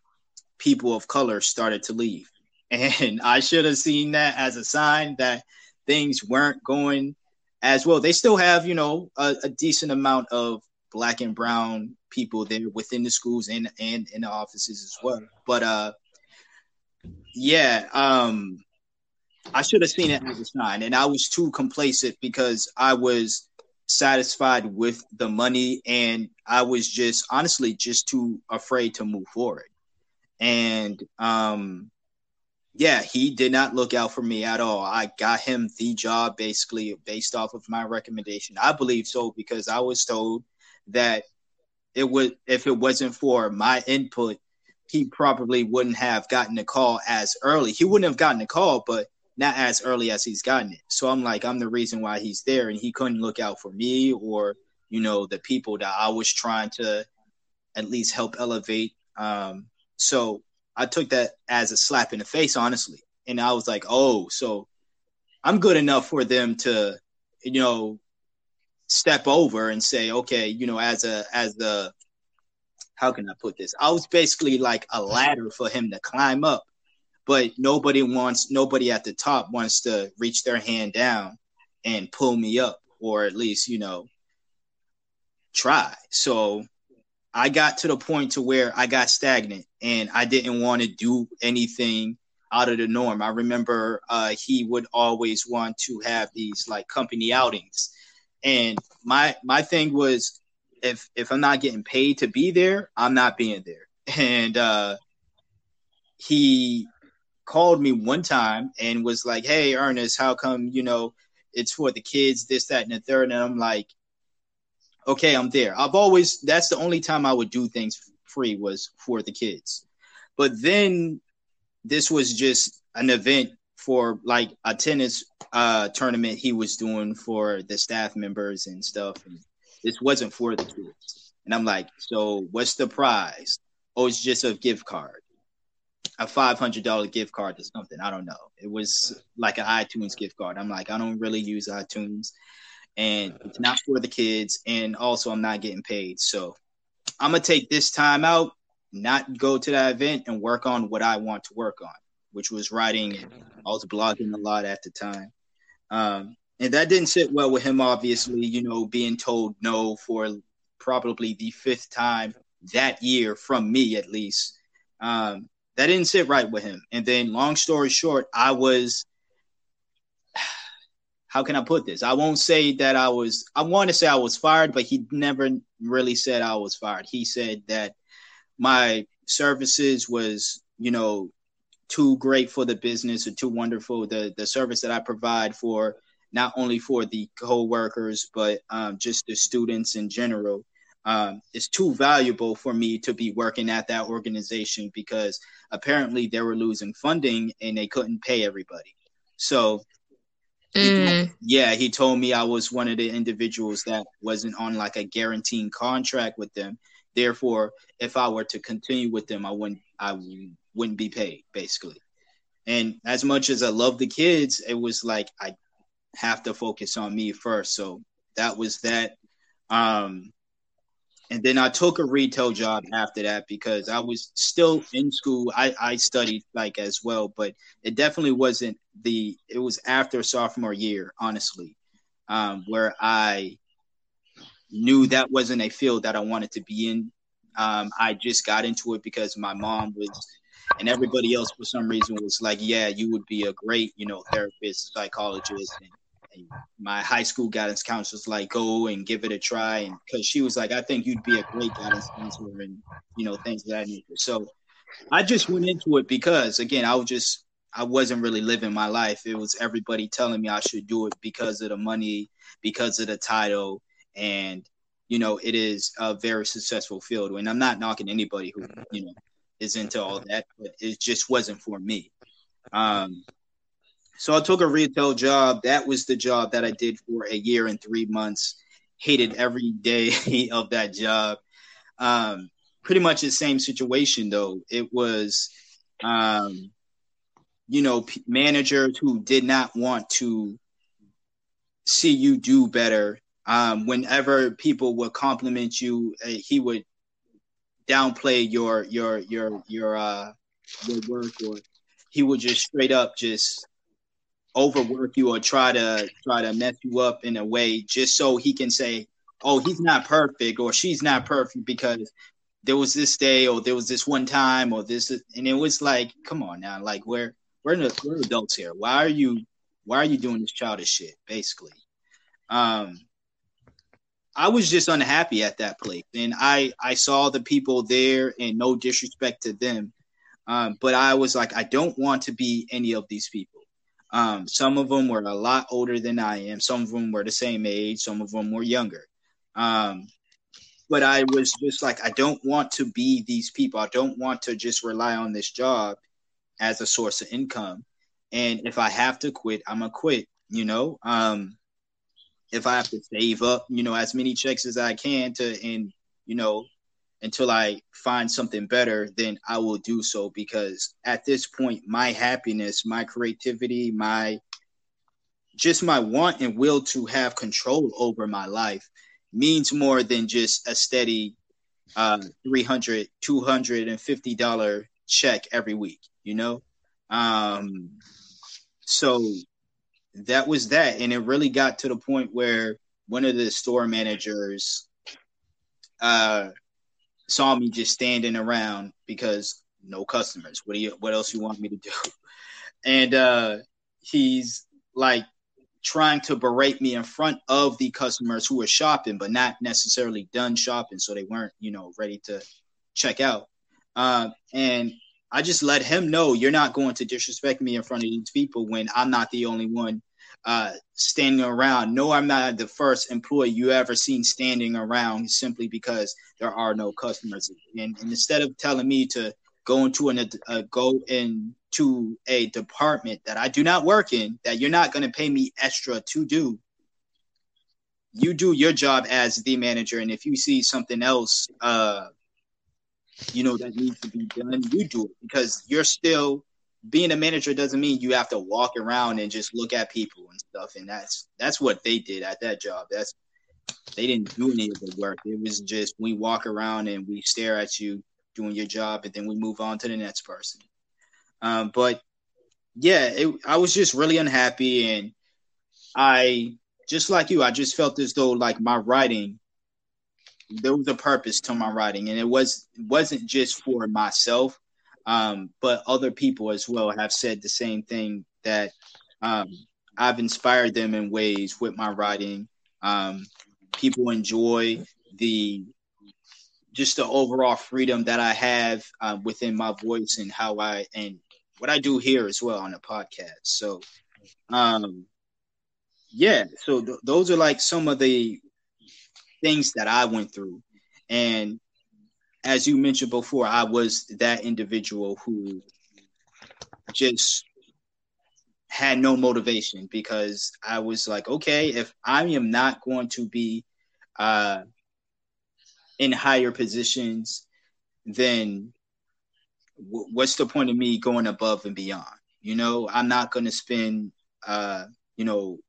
people of color started to leave. And I should have seen that as a sign that things weren't going as well. They still have, you know, a, a decent amount of black and brown people there within the schools and and in the offices as well. But uh yeah, um I should have seen it as a sign, and I was too complacent because I was satisfied with the money, and I was just honestly just too afraid to move forward. And um, yeah, he did not look out for me at all. I got him the job basically based off of my recommendation. I believe so because I was told that it would if it wasn't for my input, he probably wouldn't have gotten the call as early. He wouldn't have gotten the call, but not as early as he's gotten it. So I'm like, I'm the reason why he's there, and he couldn't look out for me or you know the people that I was trying to at least help elevate. Um, so I took that as a slap in the face, honestly, and I was like, oh, so I'm good enough for them to, you know, step over and say, okay, you know, as a as the how can I put this? I was basically like a ladder for him to climb up. But nobody wants nobody at the top wants to reach their hand down and pull me up or at least you know try. So i got to the point to where i got stagnant and i didn't want to do anything out of the norm. I remember uh, he would always want to have these like company outings. And my my thing was if if i'm not getting paid to be there i'm not being there. And uh he called me one time and was like, "Hey, Ernest, how come you know it's for the kids, this, that, and the third? And I'm like, "Okay, I'm there." I've always that's the only time I would do things free was for the kids, but then this was just an event for like a tennis uh, tournament he was doing for the staff members and stuff. And this wasn't for the kids. And I'm like, so what's the prize? Oh, it's just a gift card a five hundred dollar gift card or something. I don't know. It was like an iTunes gift card. I'm like, I don't really use iTunes, and it's not for the kids, and also I'm not getting paid. So I'm gonna take this time out, not go to that event, and work on what I want to work on, which was writing. I was blogging a lot at the time. Um, and that didn't sit well with him, obviously, you know, being told no for probably the fifth time that year from me, at least. Um, that didn't sit right with him. And then, long story short, I was. How can I put this? I won't say that I was. I want to say I was fired, but he never really said I was fired. He said that my services was, you know, too great for the business or too wonderful. The the service that I provide for not only for the co-workers but um, just the students in general um, is too valuable for me to be working at that organization because apparently they were losing funding and they couldn't pay everybody. So, mm. he, yeah, he told me I was one of the individuals that wasn't on like a guaranteeing contract with them. Therefore, if I were to continue with them, I wouldn't I wouldn't be paid basically. And as much as I love the kids, it was like I have to focus on me first. So that was that. Um, and then I took a retail job after that because I was still in school. I, I studied like as well, but it definitely wasn't the. It was after sophomore year, honestly, um, where I knew that wasn't a field that I wanted to be in. Um, I just got into it because my mom was, and everybody else for some reason was like, "Yeah, you would be a great, you know, therapist, psychologist." And my high school guidance counselor was like, go and give it a try. And because she was like, I think you'd be a great guidance counselor and, you know, things that nature. So I just went into it because, again, I was just I wasn't really living my life. It was everybody telling me I should do it because of the money, because of the title, and you know, it is a very successful field. And I'm not knocking anybody who, you know, is into all that, but it just wasn't for me. Um, so I took a retail job. That was the job that I did for a year and three months. Hated every day of that job. Um, pretty much the same situation though. It was, um, you know, p- managers who did not want to see you do better um, whenever people would compliment you, uh, he would downplay your your your your uh your work, or he would just straight up just overwork you or try to try to mess you up in a way just so he can say, "Oh, he's not perfect" or "She's not perfect" because there was this day or there was this one time or this and it was like, come on now, like we're we're we're adults here. Why are you why are you doing this childish shit? Basically, um, I was just unhappy at that place, and I I saw the people there, and no disrespect to them, um, but I was like, I don't want to be any of these people. Um, some of them were a lot older than I am. Some of them were the same age. Some of them were younger. Um, but I was just like, I don't want to be these people. I don't want to just rely on this job as a source of income. And if I have to quit, I'm gonna quit. You know. Um, if I have to save up, you know, as many checks as I can to, and you know, until I find something better, then I will do so because at this point, my happiness, my creativity, my just my want and will to have control over my life means more than just a steady uh 300 250 dollar check every week you know um so that was that. And it really got to the point where one of the store managers uh, saw me just standing around because no customers. What do you what else you want me to do? And uh, he's like trying to berate me in front of the customers who were shopping, but not necessarily done shopping, so they weren't, you know, ready to check out. Uh, and I just let him know you're not going to disrespect me in front of these people when I'm not the only one uh, standing around. No, I'm not the first employee you ever seen standing around simply because there are no customers. And, and instead of telling me to go into an uh, go into a department that I do not work in, that you're not going to pay me extra to do. You do your job as the manager, and if you see something else uh, you know, that needs to be done, you do it because you're still being a manager doesn't mean you have to walk around and just look at people and stuff. And that's that's what they did at that job. That's they didn't do any of the work. It was just we walk around and we stare at you doing your job, and then we move on to the next person. Um, but yeah, it, I was just really unhappy, and I just like you, I just felt as though like my writing there was a purpose to my writing, and it was wasn't just for myself, um, but other people as well have said the same thing that um, I've inspired them in ways with my writing. Um, people enjoy the just the overall freedom that I have uh, within my voice and how I and what I do here as well on the podcast. So, um, yeah, so th- those are like some of the things that I went through. And as you mentioned before, I was that individual who just had no motivation because I was like, okay, if I am not going to be uh, in higher positions, then w- what's the point of me going above and beyond? You know, I'm not going to spend, uh, you know,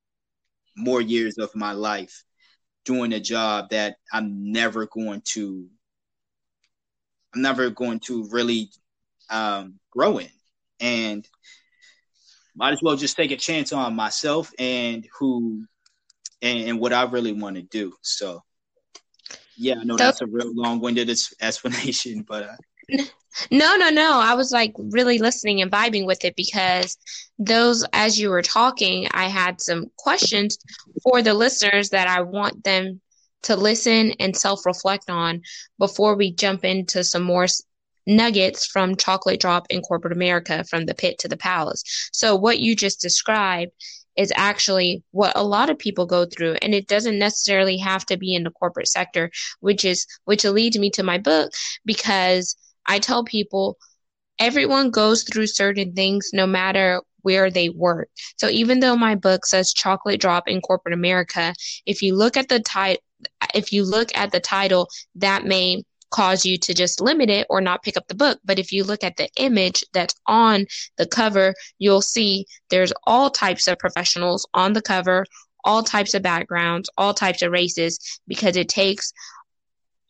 more years of my life doing a job that I'm never going to I'm never going to really um, grow in. And might as well just take a chance on myself and who and, and what I really want to do. So yeah, I know that's a real long-winded explanation, but uh, no, no, no. I was like really listening and vibing with it because those, as you were talking, I had some questions for the listeners that I want them to listen and self reflect on before we jump into some more nuggets from Chocolate Drop in corporate America from the pit to the palace. So, what you just described is actually what a lot of people go through and it doesn't necessarily have to be in the corporate sector which is which leads me to my book because i tell people everyone goes through certain things no matter where they work so even though my book says chocolate drop in corporate america if you look at the title if you look at the title that may cause you to just limit it or not pick up the book. But if you look at the image that's on the cover, you'll see there's all types of professionals on the cover, all types of backgrounds, all types of races, because it takes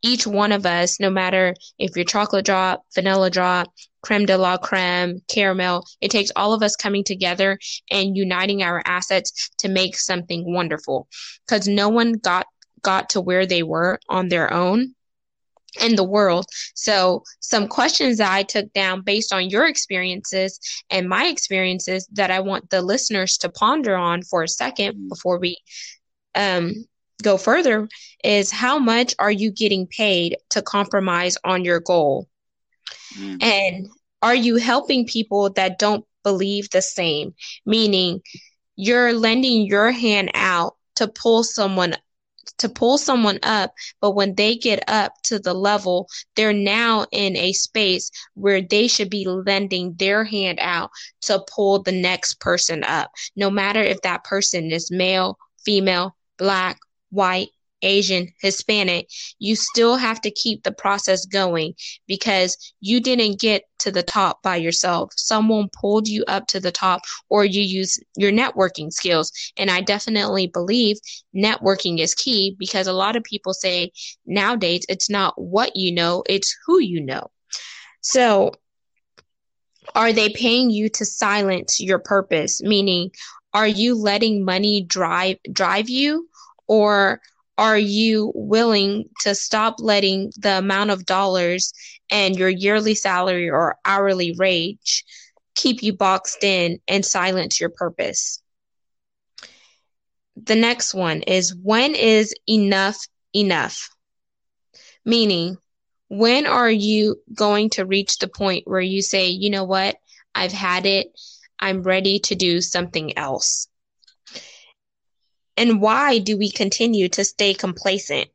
each one of us, no matter if you're chocolate drop, vanilla drop, creme de la creme, caramel, it takes all of us coming together and uniting our assets to make something wonderful. Because no one got got to where they were on their own in the world. So, some questions that I took down based on your experiences and my experiences that I want the listeners to ponder on for a second mm-hmm. before we um, go further is how much are you getting paid to compromise on your goal? Mm. And are you helping people that don't believe the same? Meaning, you're lending your hand out to pull someone to pull someone up, but when they get up to the level, they're now in a space where they should be lending their hand out to pull the next person up, no matter if that person is male, female, black, white, Asian, Hispanic, you still have to keep the process going because you didn't get to the top by yourself. Someone pulled you up to the top or you use your networking skills. And I definitely believe networking is key because a lot of people say nowadays it's not what you know, it's who you know. So are they paying you to silence your purpose? Meaning, are you letting money drive drive you or are you willing to stop letting the amount of dollars and your yearly salary or hourly wage keep you boxed in and silence your purpose? The next one is when is enough enough? Meaning, when are you going to reach the point where you say, you know what, I've had it, I'm ready to do something else? And why do we continue to stay complacent?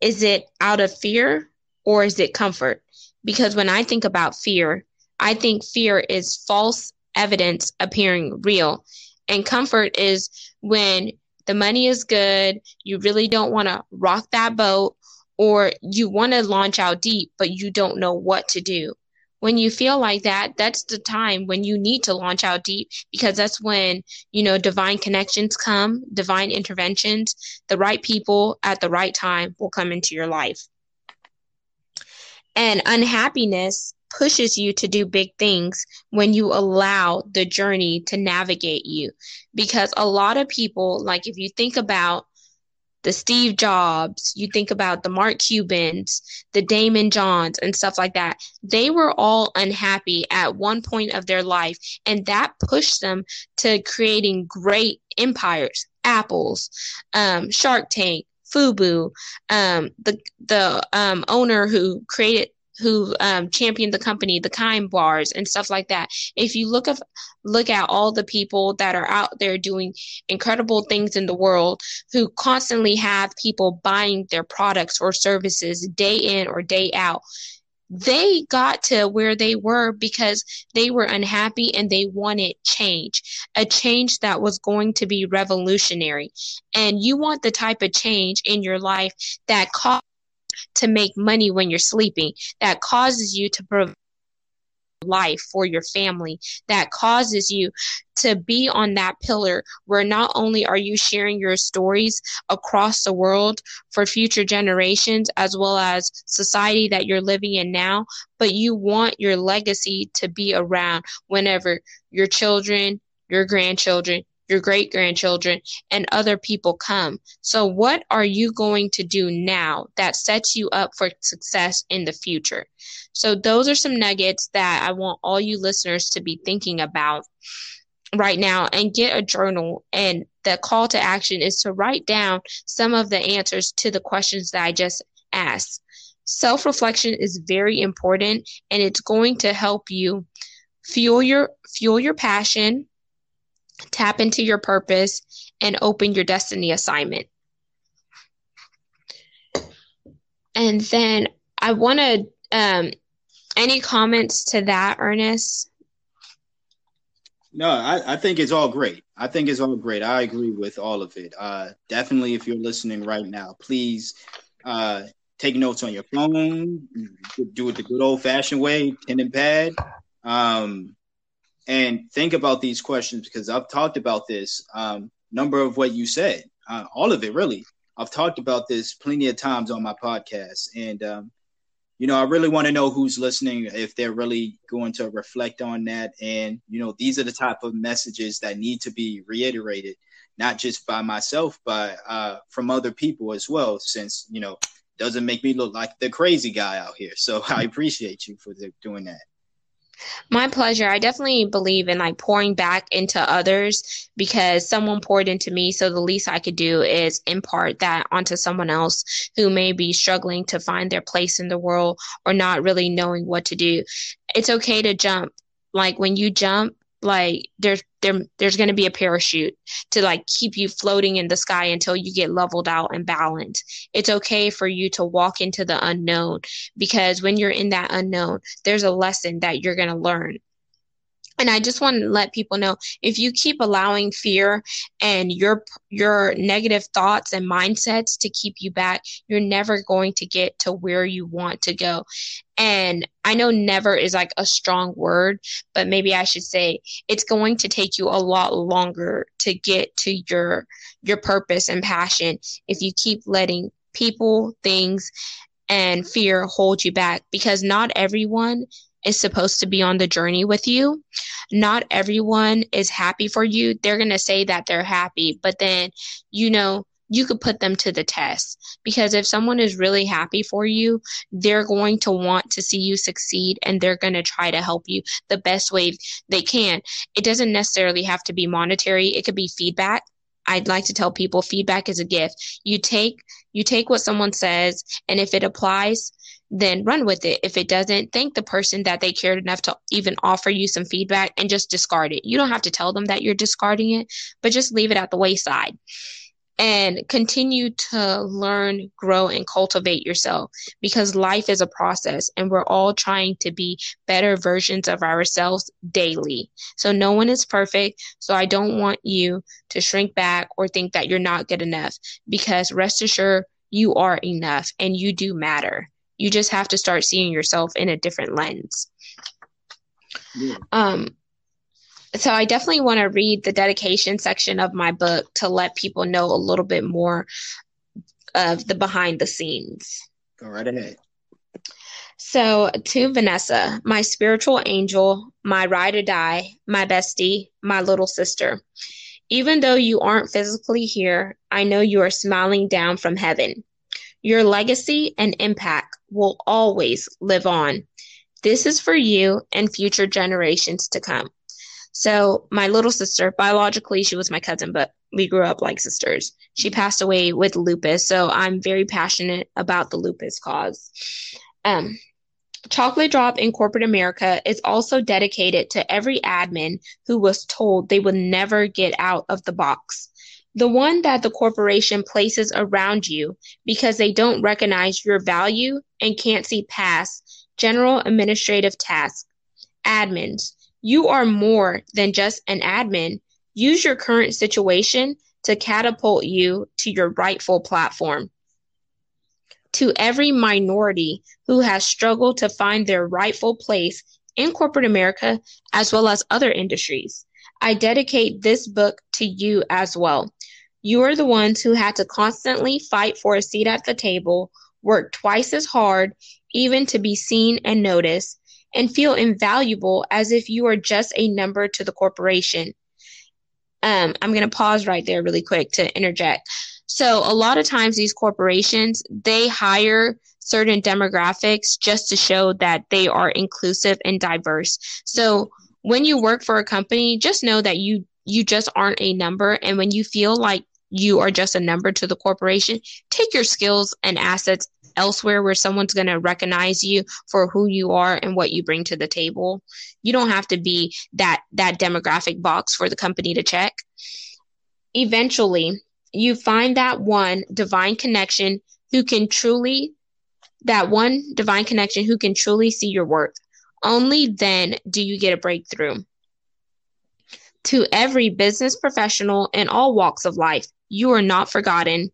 Is it out of fear or is it comfort? Because when I think about fear, I think fear is false evidence appearing real. And comfort is when the money is good, you really don't want to rock that boat, or you want to launch out deep, but you don't know what to do when you feel like that, that's the time when you need to launch out deep because that's when, you know, divine connections come, divine interventions, the right people at the right time will come into your life. And unhappiness pushes you to do big things when you allow the journey to navigate you. Because a lot of people, like if you think about the Steve Jobs, you think about the Mark Cubans, the Daymond Johns, and stuff like that. They were all unhappy at one point of their life, and that pushed them to creating great empires. Apples, um, Shark Tank, Fubu, um, the the um, owner who created who um, championed the company, the Kind bars and stuff like that. If you look at look at all the people that are out there doing incredible things in the world, who constantly have people buying their products or services day in or day out, they got to where they were because they were unhappy and they wanted change, a change that was going to be revolutionary. And you want the type of change in your life that causes to make money when you're sleeping, that causes you to provide life for your family, that causes you to be on that pillar where not only are you sharing your stories across the world for future generations as well as society that you're living in now, but you want your legacy to be around whenever your children, your grandchildren, your great grandchildren, and other people come. So, what are you going to do now that sets you up for success in the future? So, those are some nuggets that I want all you listeners to be thinking about right now and get a journal. And the call to action is to write down some of the answers to the questions that I just asked. Self reflection is very important and it's going to help you fuel your fuel your passion, tap into your purpose, and open your destiny assignment. And then I want to um, any comments to that, Ernest? No, I, I think it's all great. I think it's all great. I agree with all of it. Uh, definitely, if you're listening right now, please uh, take notes on your phone. Do it the good old fashioned way, pen and pad. Um, and think about these questions because I've talked about this um, number of what you said, uh, all of it really. I've talked about this plenty of times on my podcast, and um, you know, I really want to know who's listening if they're really going to reflect on that. And you know, these are the type of messages that need to be reiterated, not just by myself, but uh, from other people as well. Since you know, doesn't make me look like the crazy guy out here. So I appreciate you for the, doing that. My pleasure. I definitely believe in like pouring back into others because someone poured into me. So the least I could do is impart that onto someone else who may be struggling to find their place in the world or not really knowing what to do. It's okay to jump. Like when you jump, like there's there there's going to be a parachute to like keep you floating in the sky until you get leveled out and balanced. It's okay for you to walk into the unknown because when you're in that unknown there's a lesson that you're going to learn and i just want to let people know if you keep allowing fear and your your negative thoughts and mindsets to keep you back you're never going to get to where you want to go. And i know never is like a strong word but maybe i should say it's going to take you a lot longer to get to your your purpose and passion if you keep letting people things and fear hold you back. Because not everyone is supposed to be on the journey with you. Not everyone is happy for you. They're going to say that they're happy, but then, you know, you could put them to the test because if someone is really happy for you, they're going to want to see you succeed and they're going to try to help you the best way they can. It doesn't necessarily have to be monetary, it could be feedback. I'd like to tell people feedback is a gift. You take you take what someone says and if it applies, then run with it. If it doesn't, thank the person that they cared enough to even offer you some feedback and just discard it. You don't have to tell them that you're discarding it, but just leave it at the wayside and continue to learn, grow, and cultivate yourself because life is a process and we're all trying to be better versions of ourselves daily. So no one is perfect. So I don't want you to shrink back or think that you're not good enough because rest assured, you are enough and you do matter. You just have to start seeing yourself in a different lens. Yeah. Um, so I definitely want to read the dedication section of my book to let people know a little bit more of the behind the scenes. Go right ahead. So, to Vanessa, my spiritual angel, my ride or die, my bestie, my little sister. Even though you aren't physically here, I know you are smiling down from heaven. Your legacy and impact will always live on. This is for you and future generations to come. So, my little sister, biologically, she was my cousin, but we grew up like sisters. She passed away with lupus, so I'm very passionate about the lupus cause. Um, Chocolate Drop in corporate America is also dedicated to every admin who was told they would never get out of the box the one that the corporation places around you because they don't recognize your value and can't see past general administrative tasks. Admins, you are more than just an admin. Use your current situation to catapult you to your rightful platform. To every minority who has struggled to find their rightful place in corporate America as well as other industries, I dedicate this book to you as well. You are the ones who had to constantly fight for a seat at the table, work twice as hard, even to be seen and noticed, and feel invaluable as if you are just a number to the corporation. Um, I'm going to pause right there really quick to interject. So, a lot of times, these corporations they hire certain demographics just to show that they are inclusive and diverse. So, when you work for a company, just know that you you just aren't a number and when you feel like you are just a number to the corporation, take your skills and assets elsewhere where someone's going to recognize you for who you are and what you bring to the table. You don't have to be that that demographic box for the company to check. Eventually, you find that one divine connection who can truly that one divine connection who can truly see your worth. Only then do you get a breakthrough. To every business professional in all walks of life, you are not forgotten.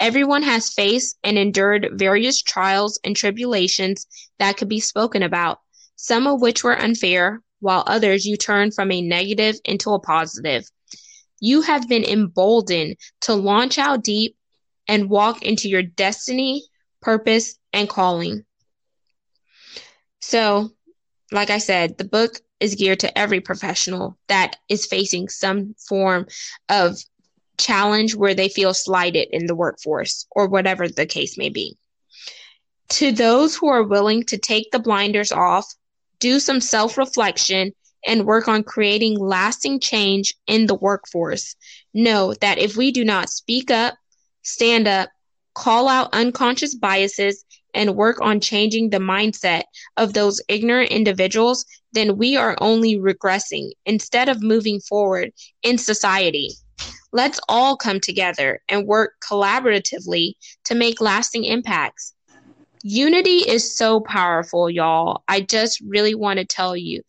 Everyone has faced and endured various trials and tribulations that could be spoken about, some of which were unfair, while others you turned from a negative into a positive. You have been emboldened to launch out deep and walk into your destiny, purpose, and calling. So, like I said, the book is geared to every professional that is facing some form of challenge where they feel slighted in the workforce or whatever the case may be. To those who are willing to take the blinders off, do some self reflection, and work on creating lasting change in the workforce, know that if we do not speak up, stand up, call out unconscious biases, and work on changing the mindset of those ignorant individuals, then we are only regressing instead of moving forward in society. Let's all come together and work collaboratively to make lasting impacts. Unity is so powerful, y'all. I just really want to tell you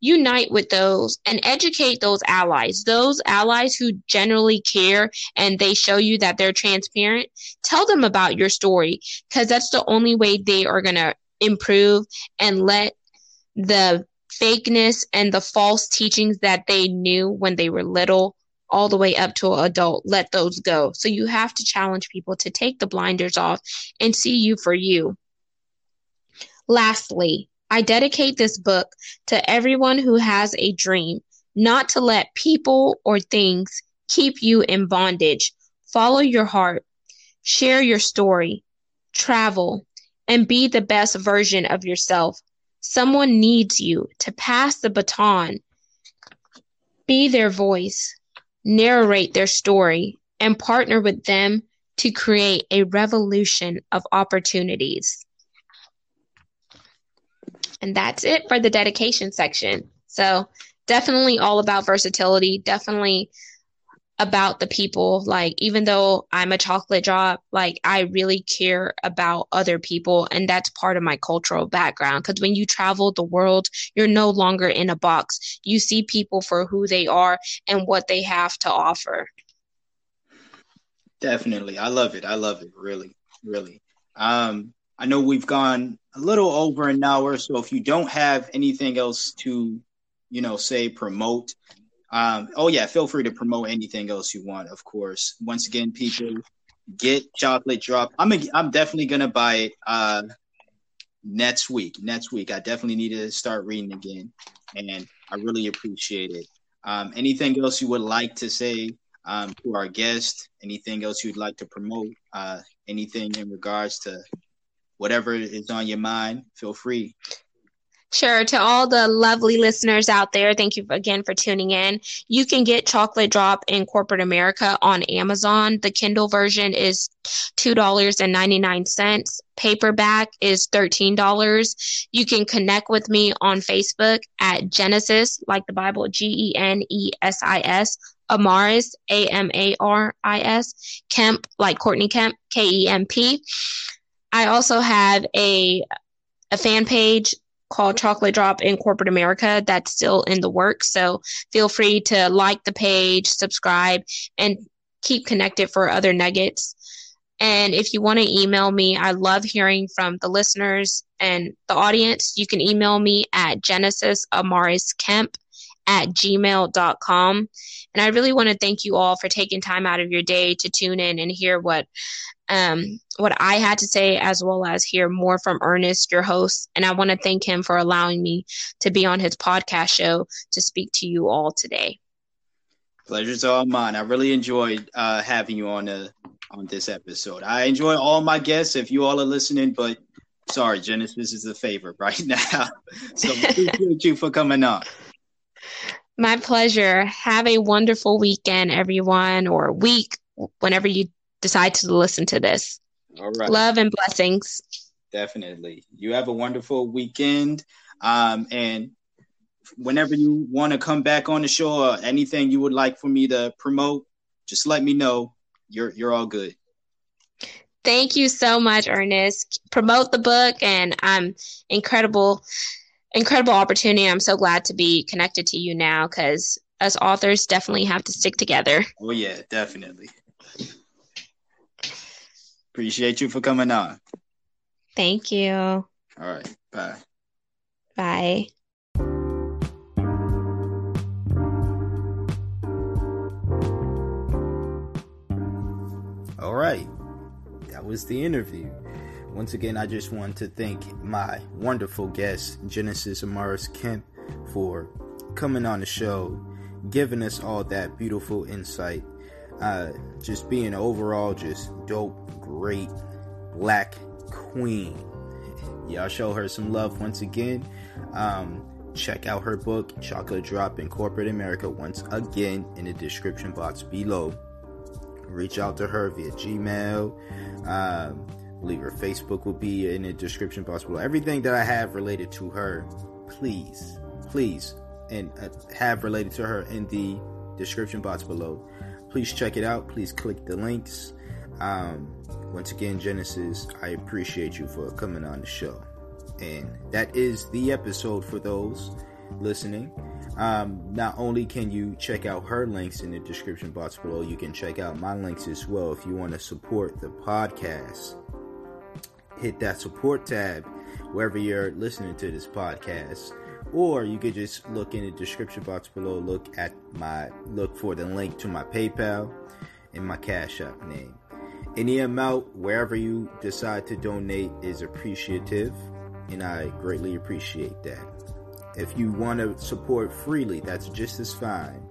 unite with those and educate those allies, those allies who generally care and they show you that they're transparent. Tell them about your story because that's the only way they are going to improve and let the fakeness and the false teachings that they knew when they were little all the way up to adult, let those go. So you have to challenge people to take the blinders off and see you for you. Lastly, I dedicate this book to everyone who has a dream, not to let people or things keep you in bondage. Follow your heart, share your story, travel, and be the best version of yourself. Someone needs you to pass the baton. Be their voice narrate their story, and partner with them to create a revolution of opportunities. And that's it for the dedication section. So, definitely all about versatility, definitely about the people. Like, even though I'm a chocolate drop, like, I really care about other people. And that's part of my cultural background. Because when you travel the world, you're no longer in a box. You see people for who they are and what they have to offer. Definitely. I love it. I love it. Really, really. Um, I know we've gone a little over an hour. So if you don't have anything else to, you know, say, promote, um, oh yeah, feel free to promote anything else you want. Of course. Once again, people get chocolate drop. I'm a, I'm definitely gonna buy it uh, next week. Next week, I definitely need to start reading again, and I really appreciate it. Um, anything else you would like to say um, to our guest? Anything else you'd like to promote? Uh, anything in regards to whatever is on your mind? Feel free. Sure. To all the lovely listeners out there, thank you again for tuning in. You can get Chocolate Drop in corporate America on Amazon. The Kindle version is $2.99. Paperback is $13. You can connect with me on Facebook at Genesis, like the Bible, G E N E S I S, Amaris, A M A R I S, Kemp, like Courtney Kemp, K E M P. I also have a a fan page called Chocolate Drop in Corporate America that's still in the works. So feel free to like the page, subscribe, and keep connected for other nuggets. And if you want to email me, I love hearing from the listeners and the audience. You can email me at genesisamarisKemp at gmail.com. And I really want to thank you all for taking time out of your day to tune in and hear what um, what I had to say, as well as hear more from Ernest, your host. And I want to thank him for allowing me to be on his podcast show to speak to you all today. Pleasure's all mine. I really enjoyed uh, having you on the on this episode. I enjoy all my guests. If you all are listening, but sorry, Genesis is a favorite right now. so appreciate you for coming on. My pleasure. Have a wonderful weekend, everyone, or week, whenever you decide to listen to this. All right. Love and blessings. Definitely. You have a wonderful weekend. Um, and whenever you want to come back on the show or anything you would like for me to promote, just let me know. You're you're all good. Thank you so much, Ernest. Promote the book and I'm incredible incredible opportunity. I'm so glad to be connected to you now because us authors definitely have to stick together. Oh yeah, definitely. Appreciate you for coming on. Thank you. All right. Bye. Bye. All right. That was the interview. Once again, I just want to thank my wonderful guest, Genesis Amaris Kemp, for coming on the show, giving us all that beautiful insight. Uh, just being overall just dope, great black queen. Y'all show her some love once again. Um, check out her book, Chocolate Drop in Corporate America, once again in the description box below. Reach out to her via Gmail. Um, believe her Facebook will be in the description box below. Everything that I have related to her, please, please, and uh, have related to her in the description box below. Please check it out. Please click the links. Um, once again, Genesis, I appreciate you for coming on the show. And that is the episode for those listening. Um, not only can you check out her links in the description box below, you can check out my links as well if you want to support the podcast. Hit that support tab wherever you're listening to this podcast. Or you could just look in the description box below, look at my look for the link to my PayPal and my Cash App name. Any amount wherever you decide to donate is appreciative and I greatly appreciate that. If you want to support freely, that's just as fine.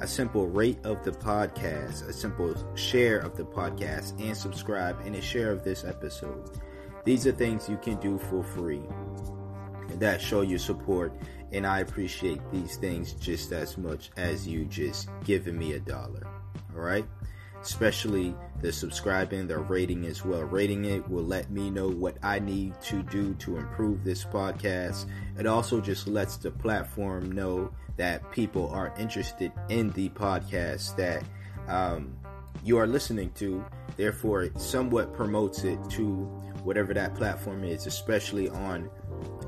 A simple rate of the podcast, a simple share of the podcast, and subscribe, and a share of this episode. These are things you can do for free that show your support, and I appreciate these things just as much as you just giving me a dollar. All right? especially the subscribing, the rating as well. Rating it will let me know what I need to do to improve this podcast. It also just lets the platform know that people are interested in the podcast that um, you are listening to. Therefore, it somewhat promotes it to whatever that platform is, especially on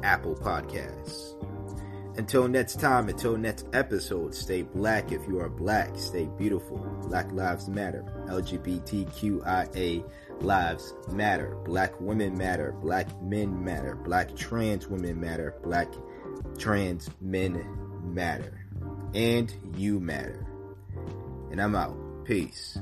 Apple Podcasts. Until next time, until next episode, stay black if you are black, stay beautiful. Black Lives Matter. LGBTQIA lives matter. Black women matter. Black men matter. Black trans women matter. Black trans men matter. And you matter. And I'm out. Peace.